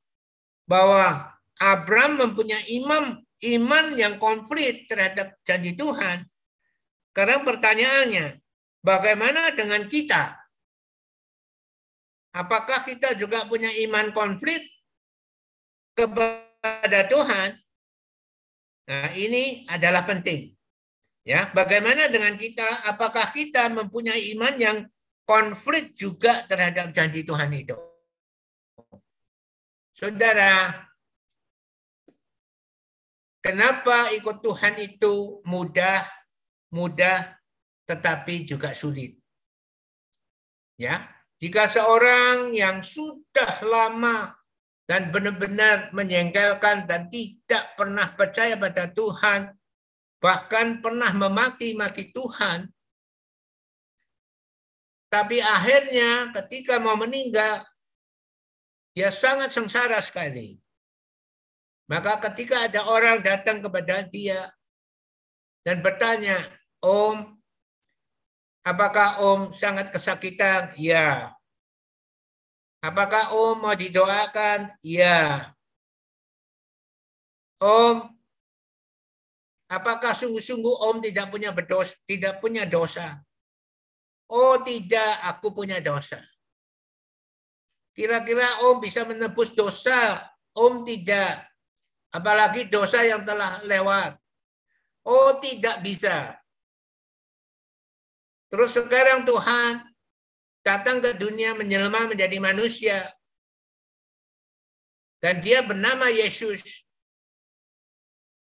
[SPEAKER 1] bahwa Abraham mempunyai imam iman yang konflik terhadap janji Tuhan, sekarang pertanyaannya, bagaimana dengan kita? Apakah kita juga punya iman konflik kepada Tuhan Nah, ini adalah penting. Ya, bagaimana dengan kita? Apakah kita mempunyai iman yang konflik juga terhadap janji Tuhan itu? Saudara, kenapa ikut Tuhan itu mudah, mudah, tetapi juga sulit? Ya, jika seorang yang sudah lama dan benar-benar menyengkelkan dan tidak pernah percaya pada Tuhan, bahkan pernah memaki-maki Tuhan. Tapi akhirnya ketika mau meninggal, dia sangat sengsara sekali. Maka ketika ada orang datang kepada dia dan bertanya, Om, apakah Om sangat kesakitan? Ya, Apakah Om mau didoakan? Ya. Om, apakah sungguh-sungguh Om tidak punya berdosa, tidak punya dosa? Oh tidak, aku punya dosa. Kira-kira Om bisa menebus dosa? Om tidak. Apalagi dosa yang telah lewat. Oh tidak bisa. Terus sekarang Tuhan datang ke dunia menjelma menjadi manusia. Dan dia bernama Yesus.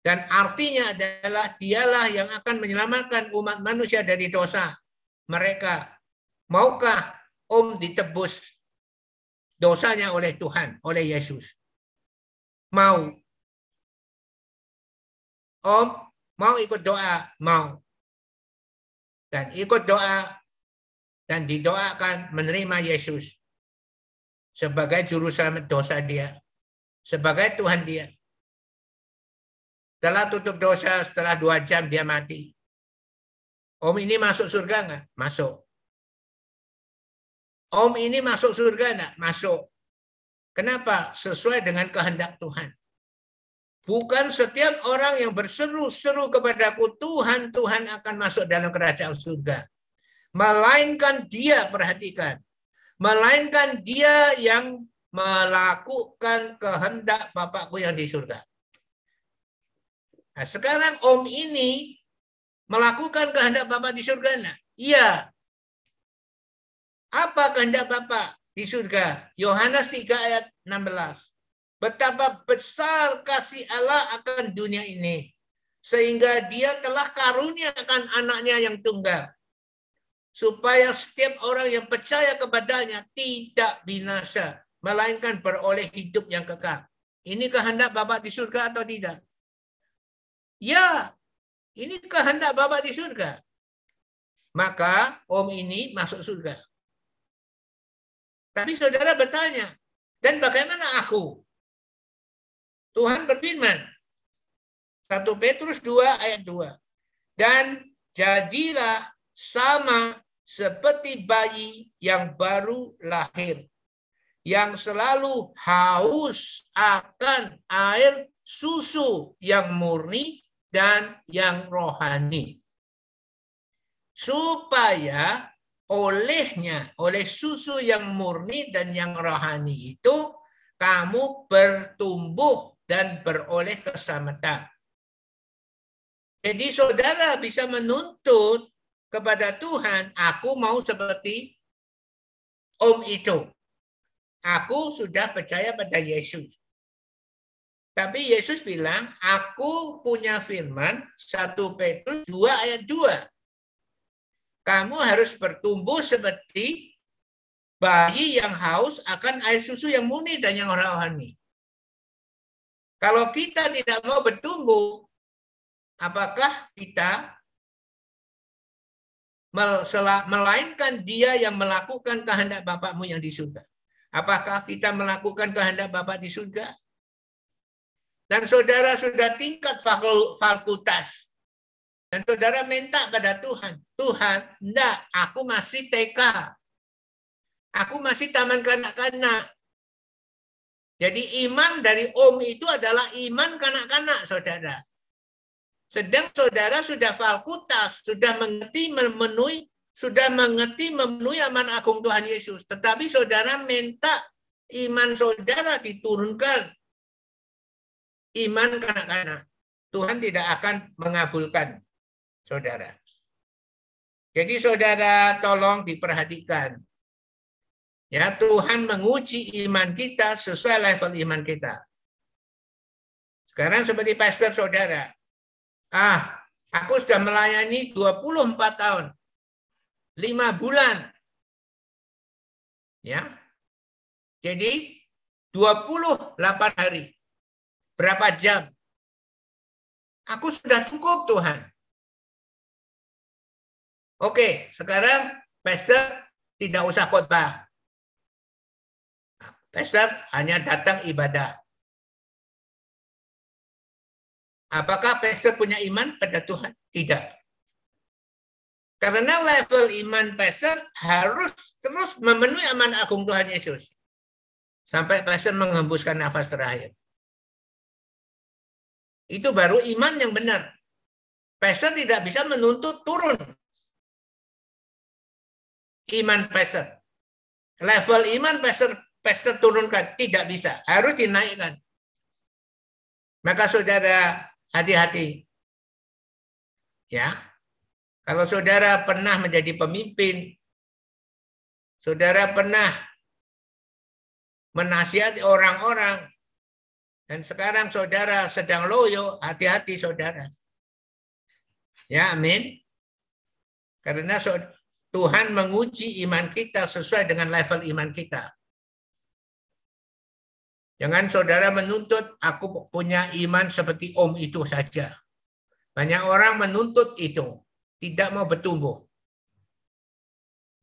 [SPEAKER 1] Dan artinya adalah dialah yang akan menyelamatkan umat manusia dari dosa mereka. Maukah Om ditebus dosanya oleh Tuhan, oleh Yesus? Mau. Om mau ikut doa? Mau. Dan ikut doa dan didoakan menerima Yesus sebagai juru selamat dosa dia, sebagai Tuhan dia. Setelah tutup dosa, setelah dua jam dia mati. Om ini masuk surga nggak? Masuk. Om ini masuk surga nggak? Masuk. Kenapa? Sesuai dengan kehendak Tuhan. Bukan setiap orang yang berseru-seru kepadaku, Tuhan, Tuhan akan masuk dalam kerajaan surga melainkan dia perhatikan, melainkan dia yang melakukan kehendak Bapakku yang di surga. Nah, sekarang Om ini melakukan kehendak Bapak di surga. Nah, iya. Apa kehendak Bapak di surga? Yohanes 3 ayat 16. Betapa besar kasih Allah akan dunia ini. Sehingga dia telah karuniakan anaknya yang tunggal supaya setiap orang yang percaya kepadanya tidak binasa, melainkan beroleh hidup yang kekal. Ini kehendak Bapak di surga atau tidak? Ya, ini kehendak Bapak di surga. Maka om ini masuk surga. Tapi saudara bertanya, dan bagaimana aku? Tuhan berfirman, 1 Petrus 2 ayat 2. Dan jadilah sama seperti bayi yang baru lahir yang selalu haus akan air susu yang murni dan yang rohani. Supaya olehnya, oleh susu yang murni dan yang rohani itu, kamu bertumbuh dan beroleh keselamatan. Jadi saudara bisa menuntut kepada Tuhan, aku mau seperti om itu. Aku sudah percaya pada Yesus. Tapi Yesus bilang, aku punya firman 1 Petrus 2 ayat 2. Kamu harus bertumbuh seperti bayi yang haus akan air susu yang murni dan yang rohani. Kalau kita tidak mau bertumbuh, apakah kita melainkan dia yang melakukan kehendak Bapakmu yang di surga? Apakah kita melakukan kehendak Bapak di surga? Dan saudara sudah tingkat fakultas. Dan saudara minta pada Tuhan, Tuhan, enggak, aku masih TK. Aku masih taman kanak-kanak. Jadi iman dari om itu adalah iman kanak-kanak, saudara. Sedang saudara sudah fakultas, sudah mengerti memenuhi, sudah mengerti memenuhi aman agung Tuhan Yesus. Tetapi saudara minta iman saudara diturunkan. Iman kanak-kanak. Tuhan tidak akan mengabulkan saudara. Jadi saudara tolong diperhatikan. Ya, Tuhan menguji iman kita sesuai level iman kita. Sekarang seperti pastor saudara, Ah, aku sudah melayani 24 tahun. 5 bulan. Ya. Jadi 28 hari. Berapa jam? Aku sudah cukup Tuhan. Oke, sekarang pastor tidak usah khotbah. Pastor hanya datang ibadah. Apakah pastor punya iman pada Tuhan? Tidak. Karena level iman pastor harus terus memenuhi aman agung Tuhan Yesus. Sampai pastor menghembuskan nafas terakhir. Itu baru iman yang benar. Pastor tidak bisa menuntut turun. Iman pastor. Level iman pastor, pastor turunkan. Tidak bisa. Harus dinaikkan. Maka saudara hati-hati. Ya. Kalau saudara pernah menjadi pemimpin, saudara pernah menasihati orang-orang, dan sekarang saudara sedang loyo, hati-hati saudara. Ya, amin. Karena Tuhan menguji iman kita sesuai dengan level iman kita. Jangan saudara menuntut aku punya iman seperti om itu saja. Banyak orang menuntut itu, tidak mau bertumbuh.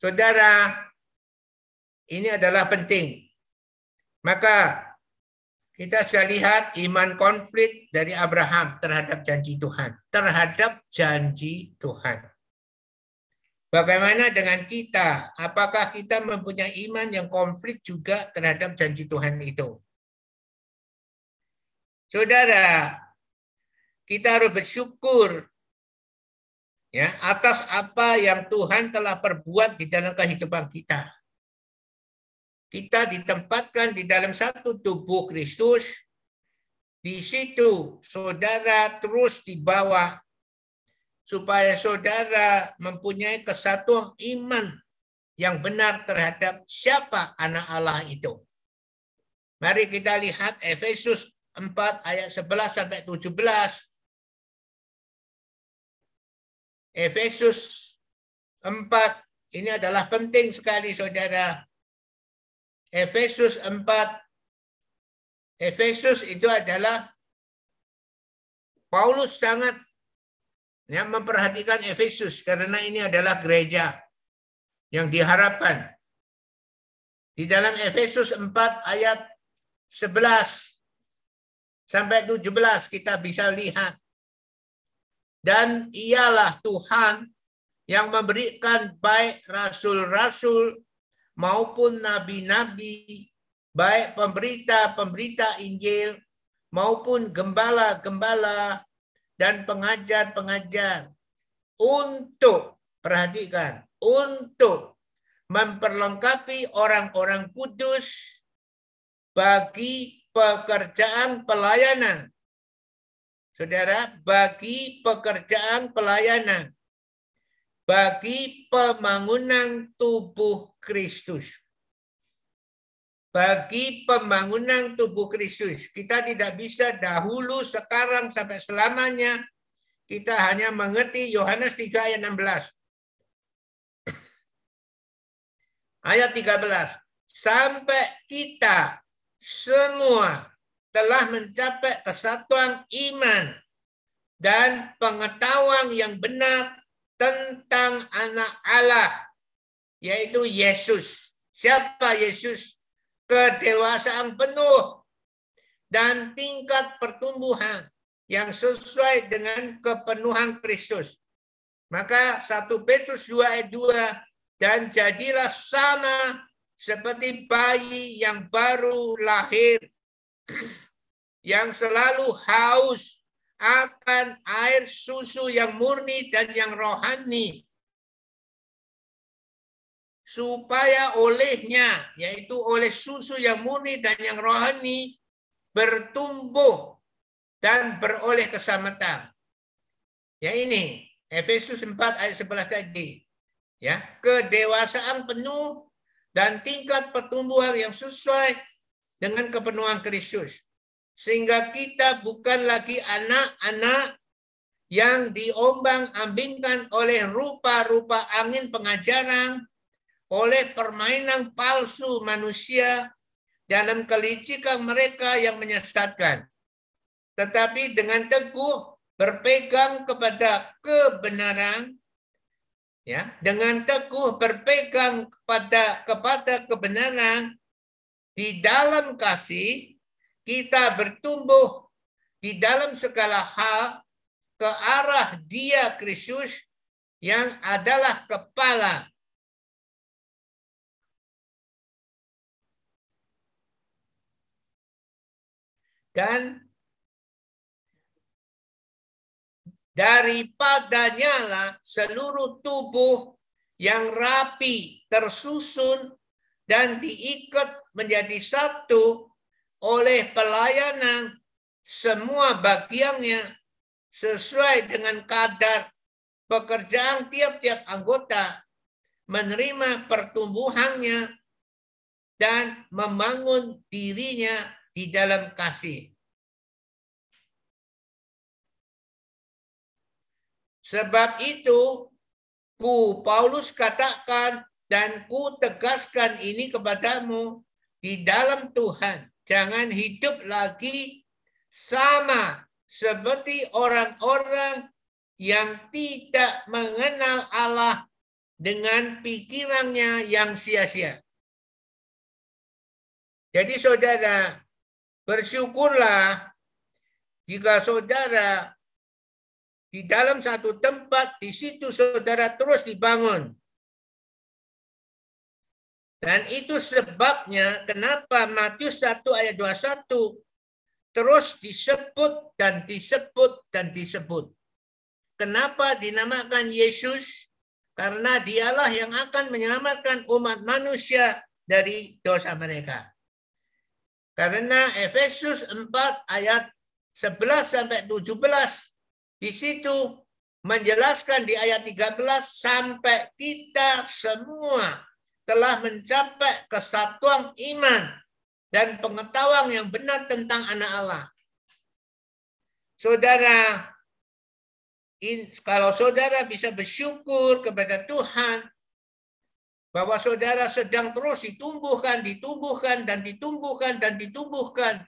[SPEAKER 1] Saudara, ini adalah penting. Maka kita sudah lihat iman konflik dari Abraham terhadap janji Tuhan. Terhadap janji Tuhan. Bagaimana dengan kita? Apakah kita mempunyai iman yang konflik juga terhadap janji Tuhan itu? Saudara, kita harus bersyukur ya atas apa yang Tuhan telah perbuat di dalam kehidupan kita. Kita ditempatkan di dalam satu tubuh Kristus. Di situ saudara terus dibawa supaya saudara mempunyai kesatuan iman yang benar terhadap siapa anak Allah itu. Mari kita lihat Efesus 4 ayat 11 sampai 17. Efesus 4 ini adalah penting sekali saudara. Efesus 4 Efesus itu adalah Paulus sangat yang memperhatikan Efesus karena ini adalah gereja yang diharapkan. Di dalam Efesus 4 ayat 11 sampai 17 kita bisa lihat. Dan ialah Tuhan yang memberikan baik rasul-rasul maupun nabi-nabi, baik pemberita-pemberita Injil maupun gembala-gembala dan pengajar-pengajar untuk perhatikan untuk memperlengkapi orang-orang kudus bagi pekerjaan pelayanan. Saudara, bagi pekerjaan pelayanan. Bagi pembangunan tubuh Kristus. Bagi pembangunan tubuh Kristus. Kita tidak bisa dahulu, sekarang, sampai selamanya. Kita hanya mengerti Yohanes 3 ayat 16 ayat 13. Sampai kita semua telah mencapai kesatuan iman dan pengetahuan yang benar tentang anak Allah, yaitu Yesus. Siapa Yesus? Kedewasaan penuh dan tingkat pertumbuhan yang sesuai dengan kepenuhan Kristus. Maka 1 Petrus 2 ayat 2 dan jadilah sama seperti bayi yang baru lahir yang selalu haus akan air susu yang murni dan yang rohani supaya olehnya yaitu oleh susu yang murni dan yang rohani bertumbuh dan beroleh keselamatan. Ya ini Efesus 4 ayat 11 tadi ya kedewasaan penuh dan tingkat pertumbuhan yang sesuai dengan kepenuhan Kristus sehingga kita bukan lagi anak-anak yang diombang-ambingkan oleh rupa-rupa angin pengajaran oleh permainan palsu manusia dalam kelicikan mereka yang menyesatkan. Tetapi dengan teguh berpegang kepada kebenaran ya dengan teguh berpegang kepada kepada kebenaran di dalam kasih kita bertumbuh di dalam segala hal ke arah Dia Kristus yang adalah kepala dan daripadanya lah seluruh tubuh yang rapi, tersusun, dan diikat menjadi satu oleh pelayanan semua bagiannya sesuai dengan kadar pekerjaan tiap-tiap anggota menerima pertumbuhannya dan membangun dirinya di dalam kasih. Sebab itu, ku Paulus katakan dan ku tegaskan ini kepadamu di dalam Tuhan. Jangan hidup lagi sama seperti orang-orang yang tidak mengenal Allah dengan pikirannya yang sia-sia. Jadi saudara, bersyukurlah jika saudara di dalam satu tempat, di situ saudara terus dibangun. Dan itu sebabnya kenapa Matius 1 ayat 21 terus disebut dan disebut dan disebut. Kenapa dinamakan Yesus? Karena dialah yang akan menyelamatkan umat manusia dari dosa mereka. Karena Efesus 4 ayat 11 sampai 17 di situ menjelaskan di ayat 13 sampai kita semua telah mencapai kesatuan iman dan pengetahuan yang benar tentang anak Allah. Saudara, kalau saudara bisa bersyukur kepada Tuhan bahwa saudara sedang terus ditumbuhkan, ditumbuhkan, dan ditumbuhkan, dan ditumbuhkan.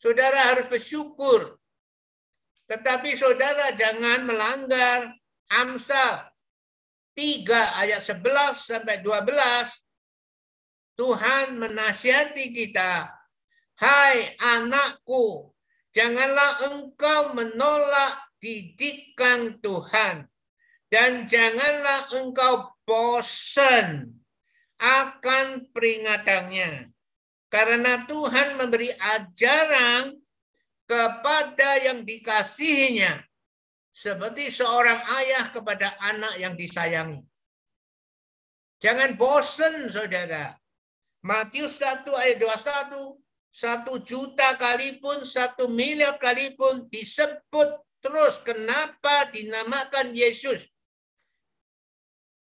[SPEAKER 1] Saudara harus bersyukur tetapi saudara jangan melanggar Amsal 3 ayat 11 sampai 12. Tuhan menasihati kita. Hai anakku, janganlah engkau menolak didikan Tuhan. Dan janganlah engkau bosan akan peringatannya. Karena Tuhan memberi ajaran kepada yang dikasihinya seperti seorang ayah kepada anak yang disayangi. Jangan bosan saudara. Matius 1 ayat 21, satu juta kali pun, satu miliar kali pun disebut terus kenapa dinamakan Yesus.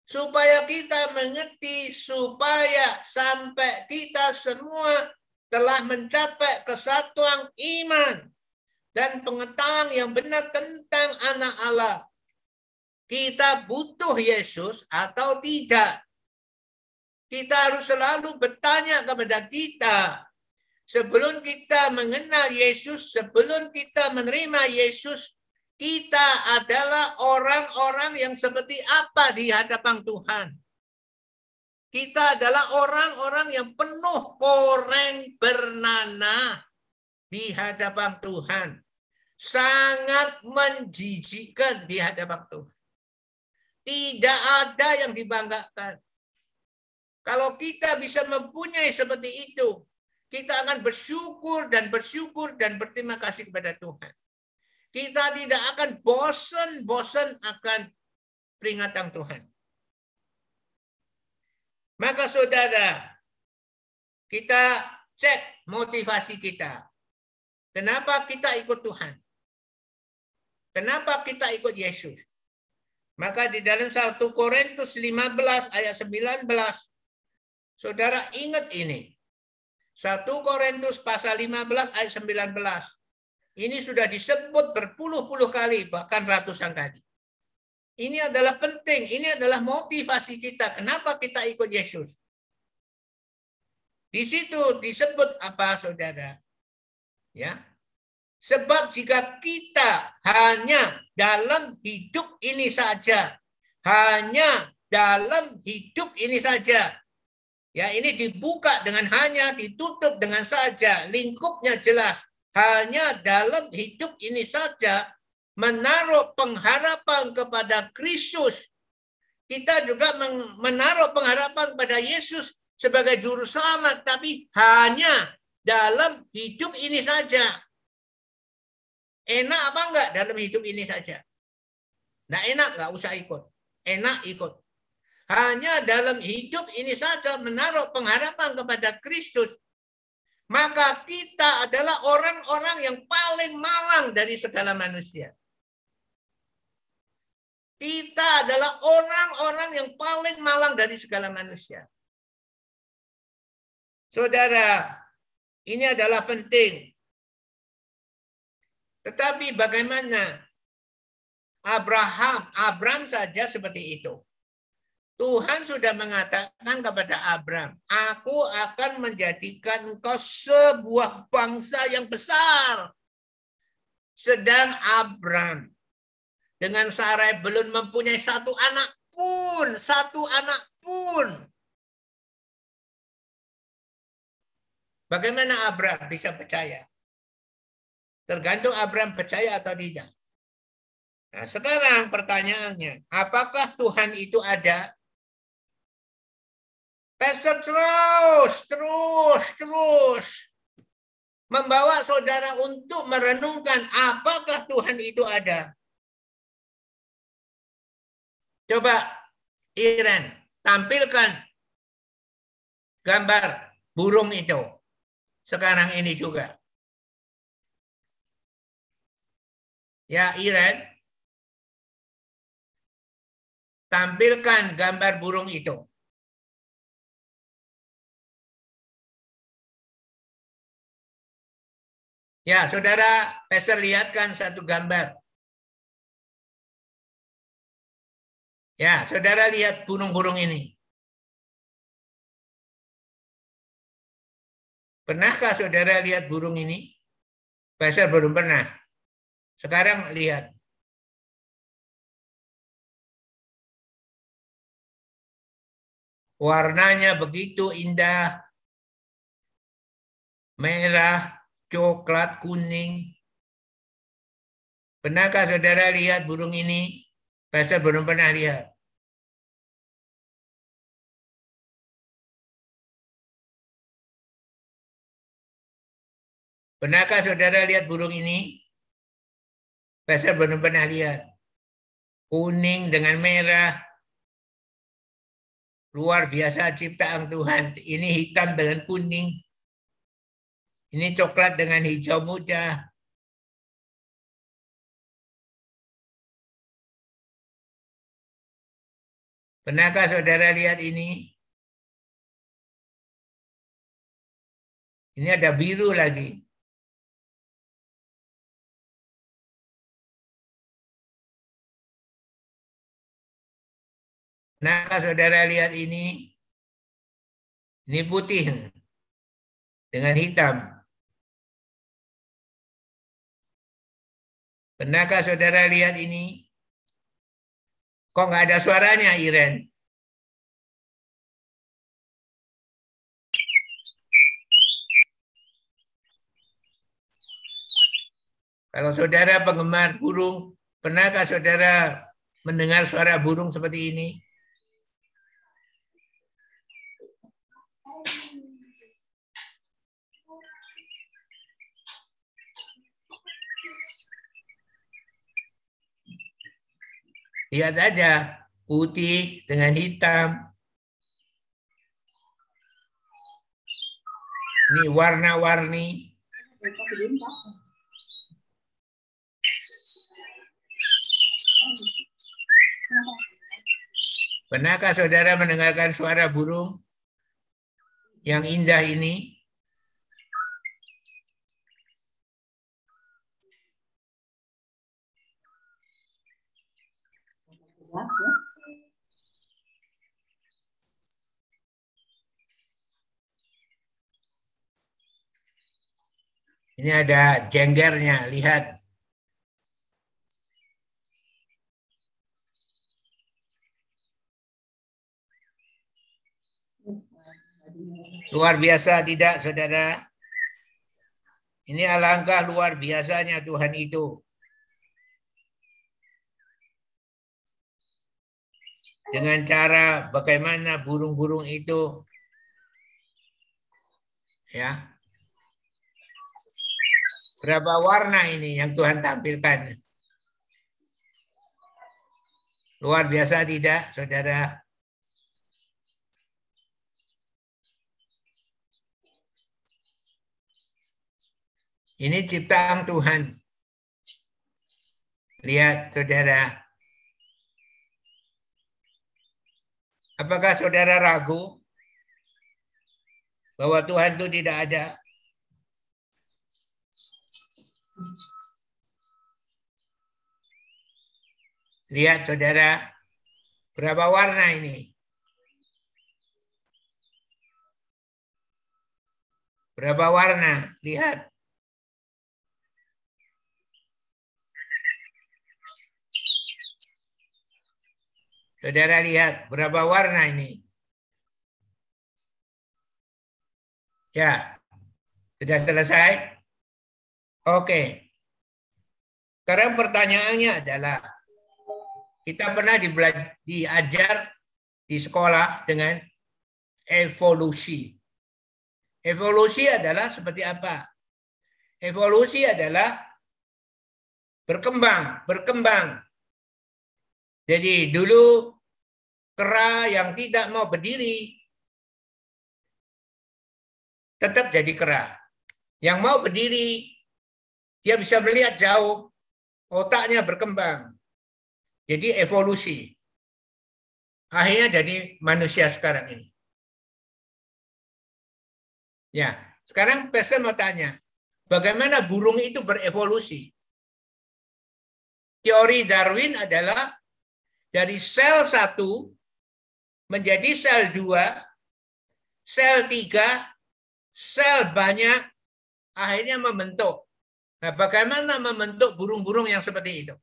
[SPEAKER 1] Supaya kita mengerti, supaya sampai kita semua telah mencapai kesatuan iman dan pengetahuan yang benar tentang anak Allah. Kita butuh Yesus atau tidak? Kita harus selalu bertanya kepada kita, sebelum kita mengenal Yesus, sebelum kita menerima Yesus, kita adalah orang-orang yang seperti apa di hadapan Tuhan. Kita adalah orang-orang yang penuh koreng bernanah di hadapan Tuhan. Sangat menjijikkan di hadapan Tuhan. Tidak ada yang dibanggakan. Kalau kita bisa mempunyai seperti itu, kita akan bersyukur dan bersyukur dan berterima kasih kepada Tuhan. Kita tidak akan bosan-bosan akan peringatan Tuhan. Maka saudara, kita cek motivasi kita. Kenapa kita ikut Tuhan? Kenapa kita ikut Yesus? Maka di dalam 1 Korintus 15 ayat 19, saudara ingat ini. 1 Korintus pasal 15 ayat 19. Ini sudah disebut berpuluh-puluh kali, bahkan ratusan kali. Ini adalah penting, ini adalah motivasi kita. Kenapa kita ikut Yesus? Di situ disebut apa saudara? Ya. Sebab jika kita hanya dalam hidup ini saja, hanya dalam hidup ini saja, Ya, ini dibuka dengan hanya, ditutup dengan saja, lingkupnya jelas. Hanya dalam hidup ini saja menaruh pengharapan kepada Kristus. Kita juga menaruh pengharapan kepada Yesus sebagai juru selamat, tapi hanya dalam hidup ini saja. Enak apa enggak dalam hidup ini saja? Nah enak enggak usah ikut. Enak ikut. Hanya dalam hidup ini saja menaruh pengharapan kepada Kristus. Maka kita adalah orang-orang yang paling malang dari segala manusia. Kita adalah orang-orang yang paling malang dari segala manusia. Saudara, ini adalah penting. Tetapi bagaimana Abraham, Abraham saja seperti itu. Tuhan sudah mengatakan kepada Abraham, aku akan menjadikan engkau sebuah bangsa yang besar. Sedang Abraham dengan Sarai belum mempunyai satu anak pun, satu anak pun. Bagaimana Abraham bisa percaya? Tergantung Abraham percaya atau tidak. Nah, sekarang pertanyaannya, apakah Tuhan itu ada? Pastor terus, terus, terus membawa saudara untuk merenungkan apakah Tuhan itu ada. Coba Iren tampilkan gambar burung itu sekarang ini juga. Ya Iren, tampilkan gambar burung itu. Ya, saudara Pastor lihatkan satu gambar. Ya, saudara lihat burung-burung ini. Pernahkah saudara lihat burung ini? Pastor belum pernah. Sekarang lihat. Warnanya begitu indah. Merah, coklat, kuning. Pernahkah saudara lihat burung ini? Pastor belum pernah lihat. Pernahkah saudara lihat burung ini? Pasal belum pernah lihat. Kuning dengan merah. Luar biasa ciptaan Tuhan. Ini hitam dengan kuning. Ini coklat dengan hijau muda. Pernahkah saudara lihat ini? Ini ada biru lagi. Pernahkah saudara lihat ini? Ini putih dengan hitam. Pernahkah saudara lihat ini? Kok nggak ada suaranya, Iren? Kalau saudara penggemar burung, pernahkah saudara mendengar suara burung seperti ini? Lihat aja, putih dengan hitam. Ini warna-warni. Pernahkah saudara mendengarkan suara burung yang indah ini? Ini ada jenggernya, lihat. Luar biasa tidak, saudara? Ini alangkah luar biasanya Tuhan itu. dengan cara bagaimana burung-burung itu ya berapa warna ini yang Tuhan tampilkan? Luar biasa tidak saudara? Ini ciptaan Tuhan. Lihat saudara. Apakah saudara ragu bahwa Tuhan itu tidak ada? Lihat saudara, berapa warna ini? Berapa warna? Lihat. Saudara lihat berapa warna ini. Ya, sudah selesai? Oke. Sekarang pertanyaannya adalah, kita pernah diajar di sekolah dengan evolusi. Evolusi adalah seperti apa? Evolusi adalah berkembang, berkembang, jadi dulu kera yang tidak mau berdiri tetap jadi kera. Yang mau berdiri dia bisa melihat jauh, otaknya berkembang. Jadi evolusi. Akhirnya jadi manusia sekarang ini. Ya, sekarang saya mau tanya, bagaimana burung itu berevolusi? Teori Darwin adalah dari sel satu menjadi sel dua, sel tiga, sel banyak, akhirnya membentuk. Nah, bagaimana membentuk burung-burung yang seperti itu?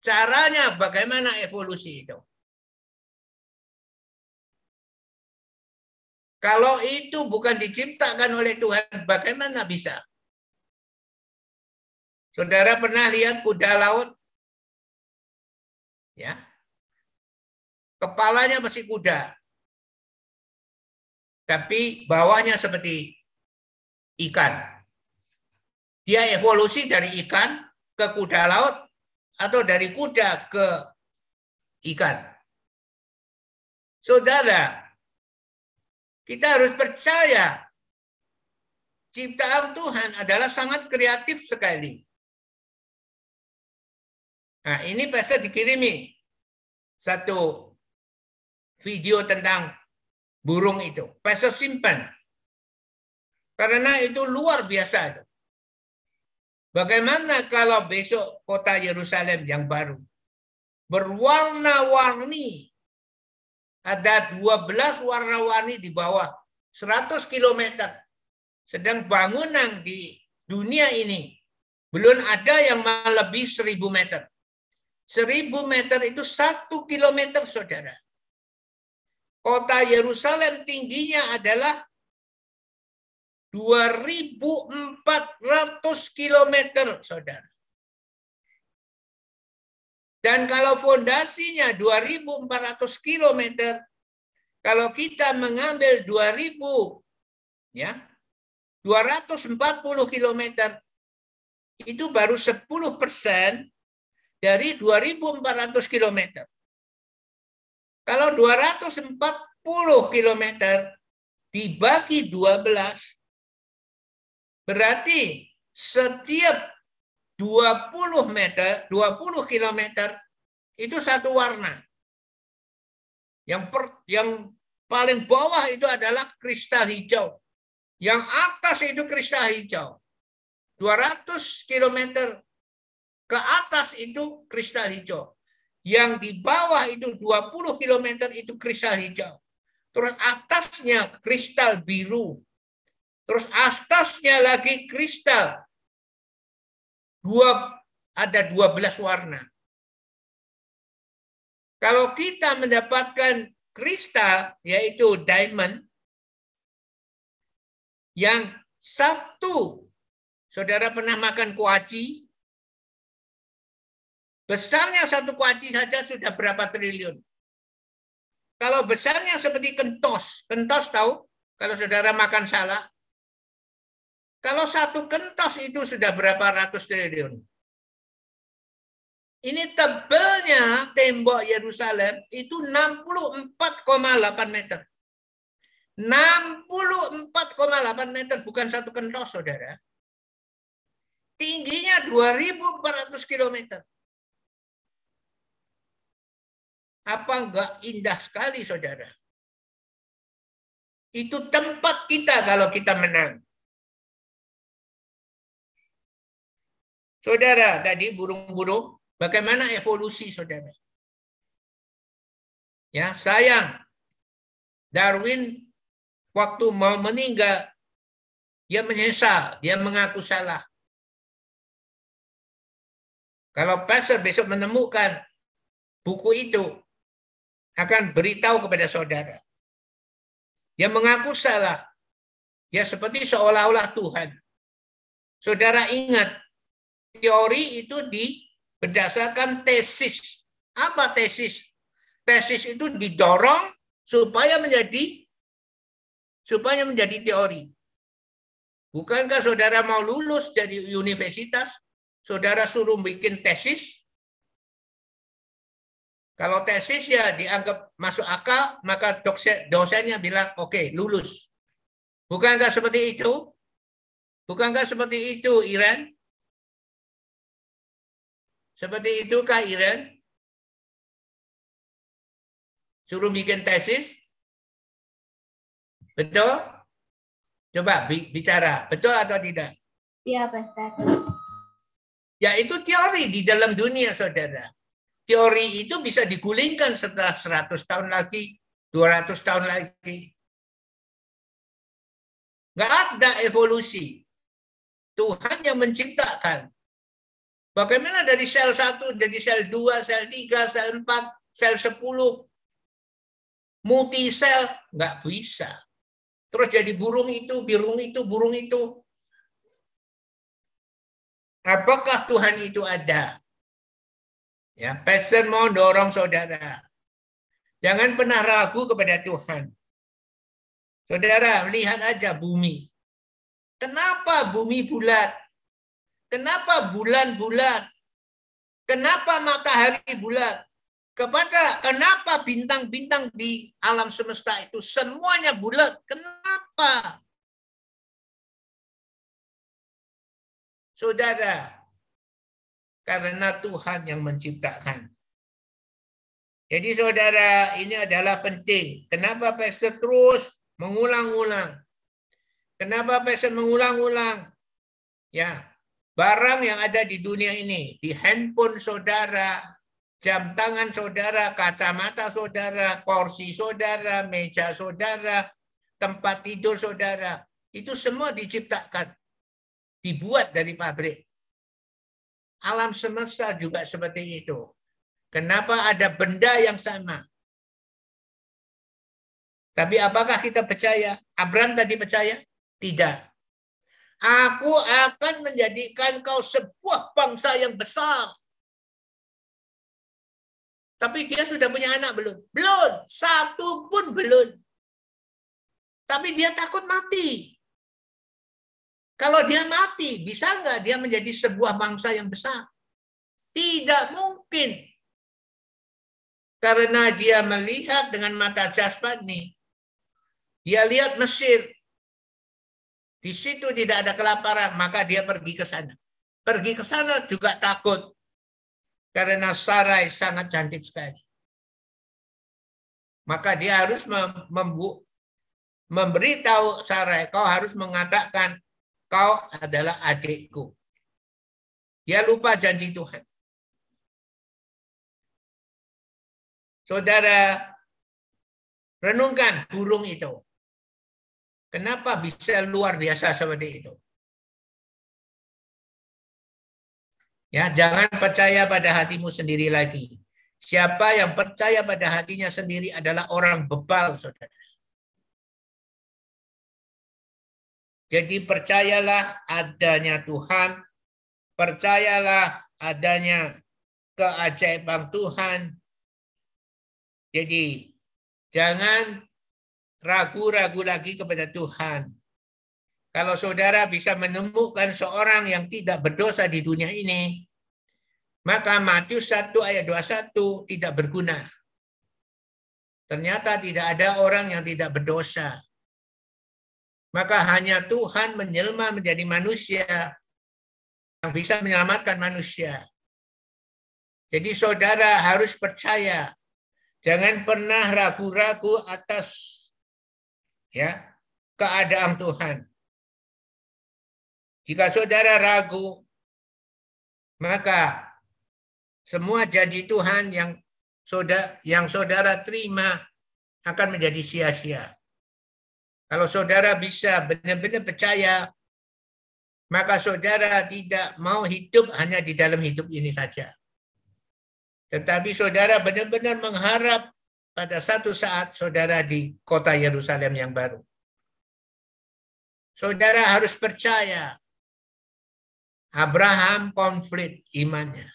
[SPEAKER 1] Caranya bagaimana evolusi itu? Kalau itu bukan diciptakan oleh Tuhan, bagaimana bisa? Saudara pernah lihat kuda laut? Ya. Kepalanya masih kuda. Tapi bawahnya seperti ikan. Dia evolusi dari ikan ke kuda laut atau dari kuda ke ikan. Saudara, kita harus percaya ciptaan Tuhan adalah sangat kreatif sekali. Nah, ini pasti dikirimi satu video tentang burung itu. Pastor simpan. Karena itu luar biasa. Bagaimana kalau besok kota Yerusalem yang baru berwarna-warni ada 12 warna-warni di bawah 100 km. Sedang bangunan di dunia ini belum ada yang melebihi 1000 meter. 1000 meter itu satu kilometer, saudara. Kota Yerusalem tingginya adalah 2.400 km, saudara. Dan kalau fondasinya 2.400 km, kalau kita mengambil 2.000 ya 240 km itu baru 10 persen dari 2.400 km. Kalau 240 km dibagi 12 Berarti setiap 20 meter, 20 kilometer itu satu warna. Yang per, yang paling bawah itu adalah kristal hijau. Yang atas itu kristal hijau. 200 kilometer ke atas itu kristal hijau. Yang di bawah itu 20 kilometer itu kristal hijau. Terus atasnya kristal biru. Terus atasnya lagi kristal. Dua ada 12 warna. Kalau kita mendapatkan kristal yaitu diamond yang satu saudara pernah makan kuaci besarnya satu kuaci saja sudah berapa triliun kalau besarnya seperti kentos kentos tahu kalau saudara makan salah kalau satu kentos itu sudah berapa ratus triliun. Ini tebelnya tembok Yerusalem itu 64,8 meter. 64,8 meter bukan satu kentos, saudara. Tingginya 2.400 kilometer. Apa enggak indah sekali, saudara? Itu tempat kita kalau kita menang. Saudara, tadi burung-burung, bagaimana evolusi saudara? Ya, sayang. Darwin waktu mau meninggal, dia menyesal, dia mengaku salah. Kalau pastor besok menemukan buku itu, akan beritahu kepada saudara. Dia mengaku salah. Ya seperti seolah-olah Tuhan. Saudara ingat, teori itu di berdasarkan tesis. Apa tesis? Tesis itu didorong supaya menjadi supaya menjadi teori. Bukankah saudara mau lulus dari universitas, saudara suruh bikin tesis? Kalau tesis ya dianggap masuk akal, maka dosen, dosennya bilang, oke, okay, lulus. Bukankah seperti itu? Bukankah seperti itu, Iran? Seperti itu kah Iren? Suruh bikin tesis? Betul? Coba bicara, betul atau tidak?
[SPEAKER 2] Iya, Pak
[SPEAKER 1] Ya itu teori di dalam dunia, saudara. Teori itu bisa digulingkan setelah 100 tahun lagi, 200 tahun lagi. Nggak ada evolusi. Tuhan yang menciptakan. Bagaimana dari sel 1 jadi sel 2, sel 3, sel 4, sel 10, multi sel? Nggak bisa. Terus jadi burung itu, burung itu, burung itu. Apakah Tuhan itu ada? Ya, pastor mau dorong saudara. Jangan pernah ragu kepada Tuhan. Saudara, lihat aja bumi. Kenapa bumi bulat? Kenapa bulan-bulan? Kenapa matahari bulat? Kepada kenapa bintang-bintang di alam semesta itu semuanya bulat? Kenapa? Saudara, karena Tuhan yang menciptakan. Jadi saudara, ini adalah penting. Kenapa pastor terus mengulang-ulang? Kenapa pastor mengulang-ulang? Ya, barang yang ada di dunia ini, di handphone saudara, jam tangan saudara, kacamata saudara, kursi saudara, meja saudara, tempat tidur saudara, itu semua diciptakan, dibuat dari pabrik. Alam semesta juga seperti itu. Kenapa ada benda yang sama? Tapi apakah kita percaya? Abraham tadi percaya? Tidak. Aku akan menjadikan kau sebuah bangsa yang besar. Tapi dia sudah punya anak belum? Belum. Satu pun belum. Tapi dia takut mati. Kalau dia mati, bisa nggak dia menjadi sebuah bangsa yang besar? Tidak mungkin. Karena dia melihat dengan mata jasmani. Dia lihat Mesir. Di situ tidak ada kelaparan, maka dia pergi ke sana. Pergi ke sana juga takut. Karena Sarai sangat cantik sekali. Maka dia harus membu memberitahu Sarai, kau harus mengatakan kau adalah adikku. Dia lupa janji Tuhan. Saudara, renungkan burung itu. Kenapa bisa luar biasa seperti itu? Ya, jangan percaya pada hatimu sendiri lagi. Siapa yang percaya pada hatinya sendiri adalah orang bebal, saudara. Jadi percayalah adanya Tuhan, percayalah adanya keajaiban Tuhan, jadi jangan ragu-ragu lagi kepada Tuhan. Kalau saudara bisa menemukan seorang yang tidak berdosa di dunia ini, maka Matius 1 ayat 21 tidak berguna. Ternyata tidak ada orang yang tidak berdosa. Maka hanya Tuhan menjelma menjadi manusia yang bisa menyelamatkan manusia. Jadi saudara harus percaya Jangan pernah ragu-ragu atas ya keadaan Tuhan. Jika saudara ragu, maka semua janji Tuhan yang saudara yang saudara terima akan menjadi sia-sia. Kalau saudara bisa benar-benar percaya, maka saudara tidak mau hidup hanya di dalam hidup ini saja. Tetapi saudara benar-benar mengharap pada satu saat saudara di kota Yerusalem yang baru. Saudara harus percaya Abraham konflik imannya.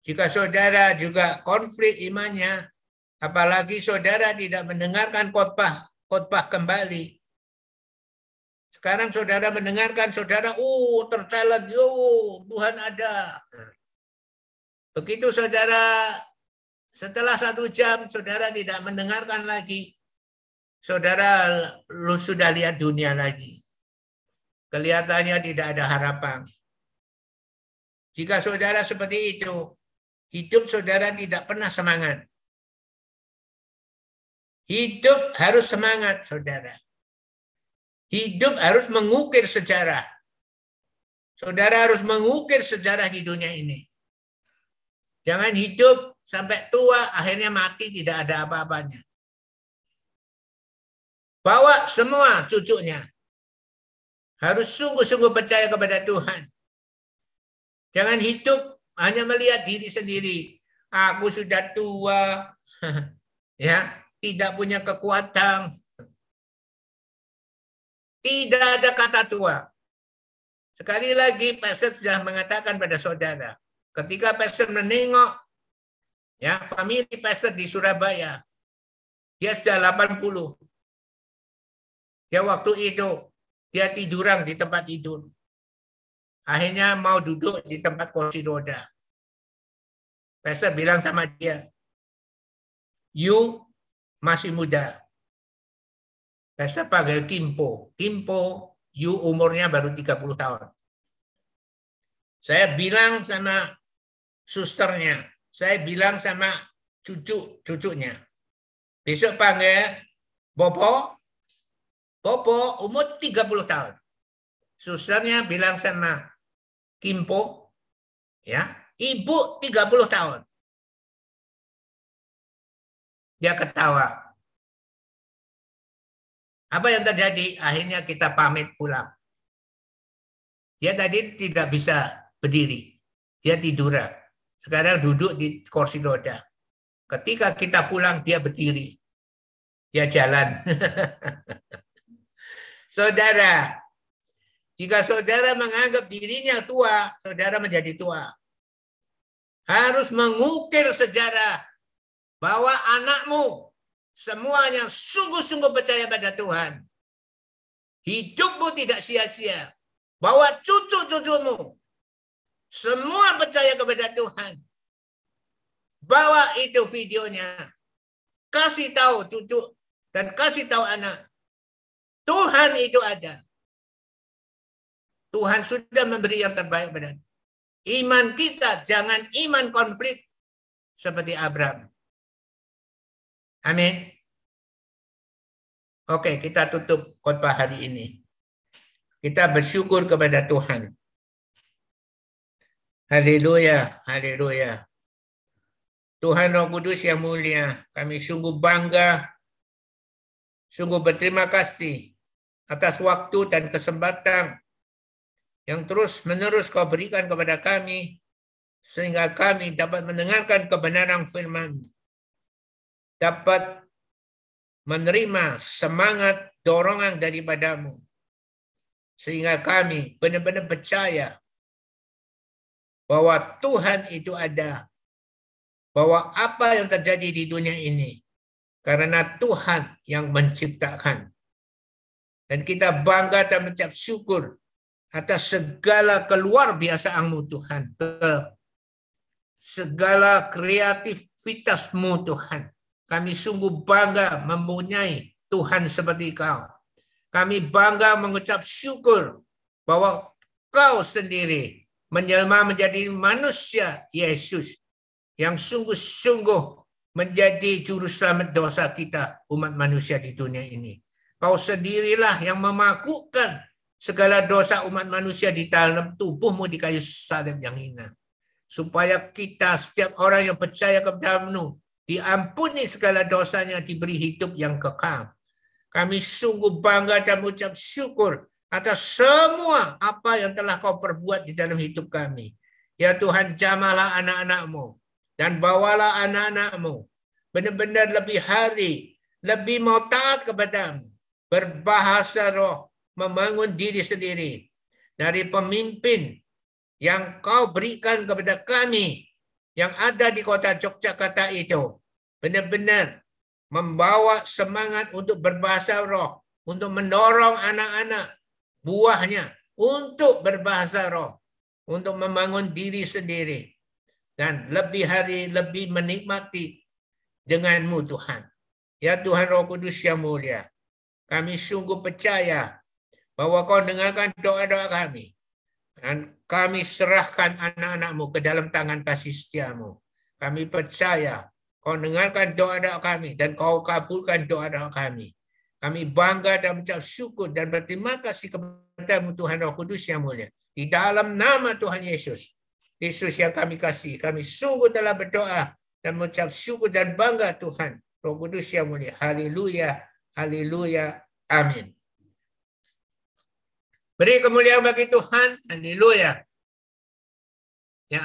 [SPEAKER 1] Jika saudara juga konflik imannya, apalagi saudara tidak mendengarkan khotbah khotbah kembali. Sekarang saudara mendengarkan saudara, oh tercalat, oh Tuhan ada. Begitu saudara setelah satu jam saudara tidak mendengarkan lagi, saudara lu sudah lihat dunia lagi. Kelihatannya tidak ada harapan. Jika saudara seperti itu, hidup saudara tidak pernah semangat. Hidup harus semangat, saudara. Hidup harus mengukir sejarah. Saudara harus mengukir sejarah di dunia ini. Jangan hidup sampai tua, akhirnya mati tidak ada apa-apanya. Bawa semua cucunya. Harus sungguh-sungguh percaya kepada Tuhan. Jangan hidup hanya melihat diri sendiri. Aku sudah tua, ya, tidak punya kekuatan. Tidak ada kata tua. Sekali lagi, Pastor sudah mengatakan pada saudara, Ketika pastor menengok ya family pastor di Surabaya, dia sudah 80. Ya waktu itu dia tiduran di tempat tidur. akhirnya mau duduk di tempat kursi roda. Pastor bilang sama dia, you masih muda. Pastor panggil Kimpo. Kimpo, you umurnya baru 30 tahun. Saya bilang sama susternya, saya bilang sama cucu-cucunya. Besok panggil Bopo, Bopo umur 30 tahun. Susternya bilang sama Kimpo, ya, ibu 30 tahun. Dia ketawa. Apa yang terjadi? Akhirnya kita pamit pulang. Dia tadi tidak bisa berdiri. Dia tiduran. Sekarang duduk di kursi roda. Ketika kita pulang, dia berdiri. Dia jalan. saudara, jika saudara menganggap dirinya tua, saudara menjadi tua. Harus mengukir sejarah bahwa anakmu semuanya sungguh-sungguh percaya pada Tuhan. Hidupmu tidak sia-sia. Bahwa cucu-cucumu semua percaya kepada Tuhan. Bawa itu videonya. Kasih tahu cucu dan kasih tahu anak. Tuhan itu ada. Tuhan sudah memberi yang terbaik pada Iman kita jangan iman konflik seperti Abraham. Amin. Oke, kita tutup khotbah hari ini. Kita bersyukur kepada Tuhan. Haleluya, haleluya. Tuhan Roh Kudus yang mulia, kami sungguh bangga, sungguh berterima kasih atas waktu dan kesempatan yang terus menerus kau berikan kepada kami, sehingga kami dapat mendengarkan kebenaran firman dapat menerima semangat dorongan daripadamu, sehingga kami benar-benar percaya bahwa Tuhan itu ada. Bahwa apa yang terjadi di dunia ini karena Tuhan yang menciptakan. Dan kita bangga dan mengucap syukur atas segala keluar biasaanmu Tuhan. Ke segala kreativitasmu Tuhan. Kami sungguh bangga mempunyai Tuhan seperti kau. Kami bangga mengucap syukur bahwa kau sendiri menjelma menjadi manusia Yesus yang sungguh-sungguh menjadi juru selamat dosa kita umat manusia di dunia ini. Kau sendirilah yang memakukan segala dosa umat manusia di dalam tubuhmu di kayu salib yang hina. Supaya kita setiap orang yang percaya kepadamu diampuni segala dosanya diberi hidup yang kekal. Kami sungguh bangga dan mengucap syukur atas semua apa yang telah kau perbuat di dalam hidup kami. Ya Tuhan, jamalah anak-anakmu dan bawalah anak-anakmu benar-benar lebih hari, lebih mau taat kepadamu, berbahasa roh, membangun diri sendiri dari pemimpin yang kau berikan kepada kami yang ada di kota Yogyakarta itu. Benar-benar membawa semangat untuk berbahasa roh, untuk mendorong anak-anak buahnya untuk berbahasa roh, untuk membangun diri sendiri, dan lebih hari lebih menikmati denganmu Tuhan. Ya Tuhan Roh Kudus yang mulia, kami sungguh percaya bahwa kau dengarkan doa-doa kami. Dan kami serahkan anak-anakmu ke dalam tangan kasih setiamu. Kami percaya kau dengarkan doa-doa kami dan kau kabulkan doa-doa kami. Kami bangga dan mengucap syukur dan berterima kasih kepada Tuhan Roh Kudus yang mulia. Di dalam nama Tuhan Yesus. Yesus yang kami kasih. Kami sungguh telah berdoa dan mengucap syukur dan bangga Tuhan. Roh Kudus yang mulia. Haleluya. Haleluya. Amin. Beri kemuliaan bagi Tuhan. Haleluya.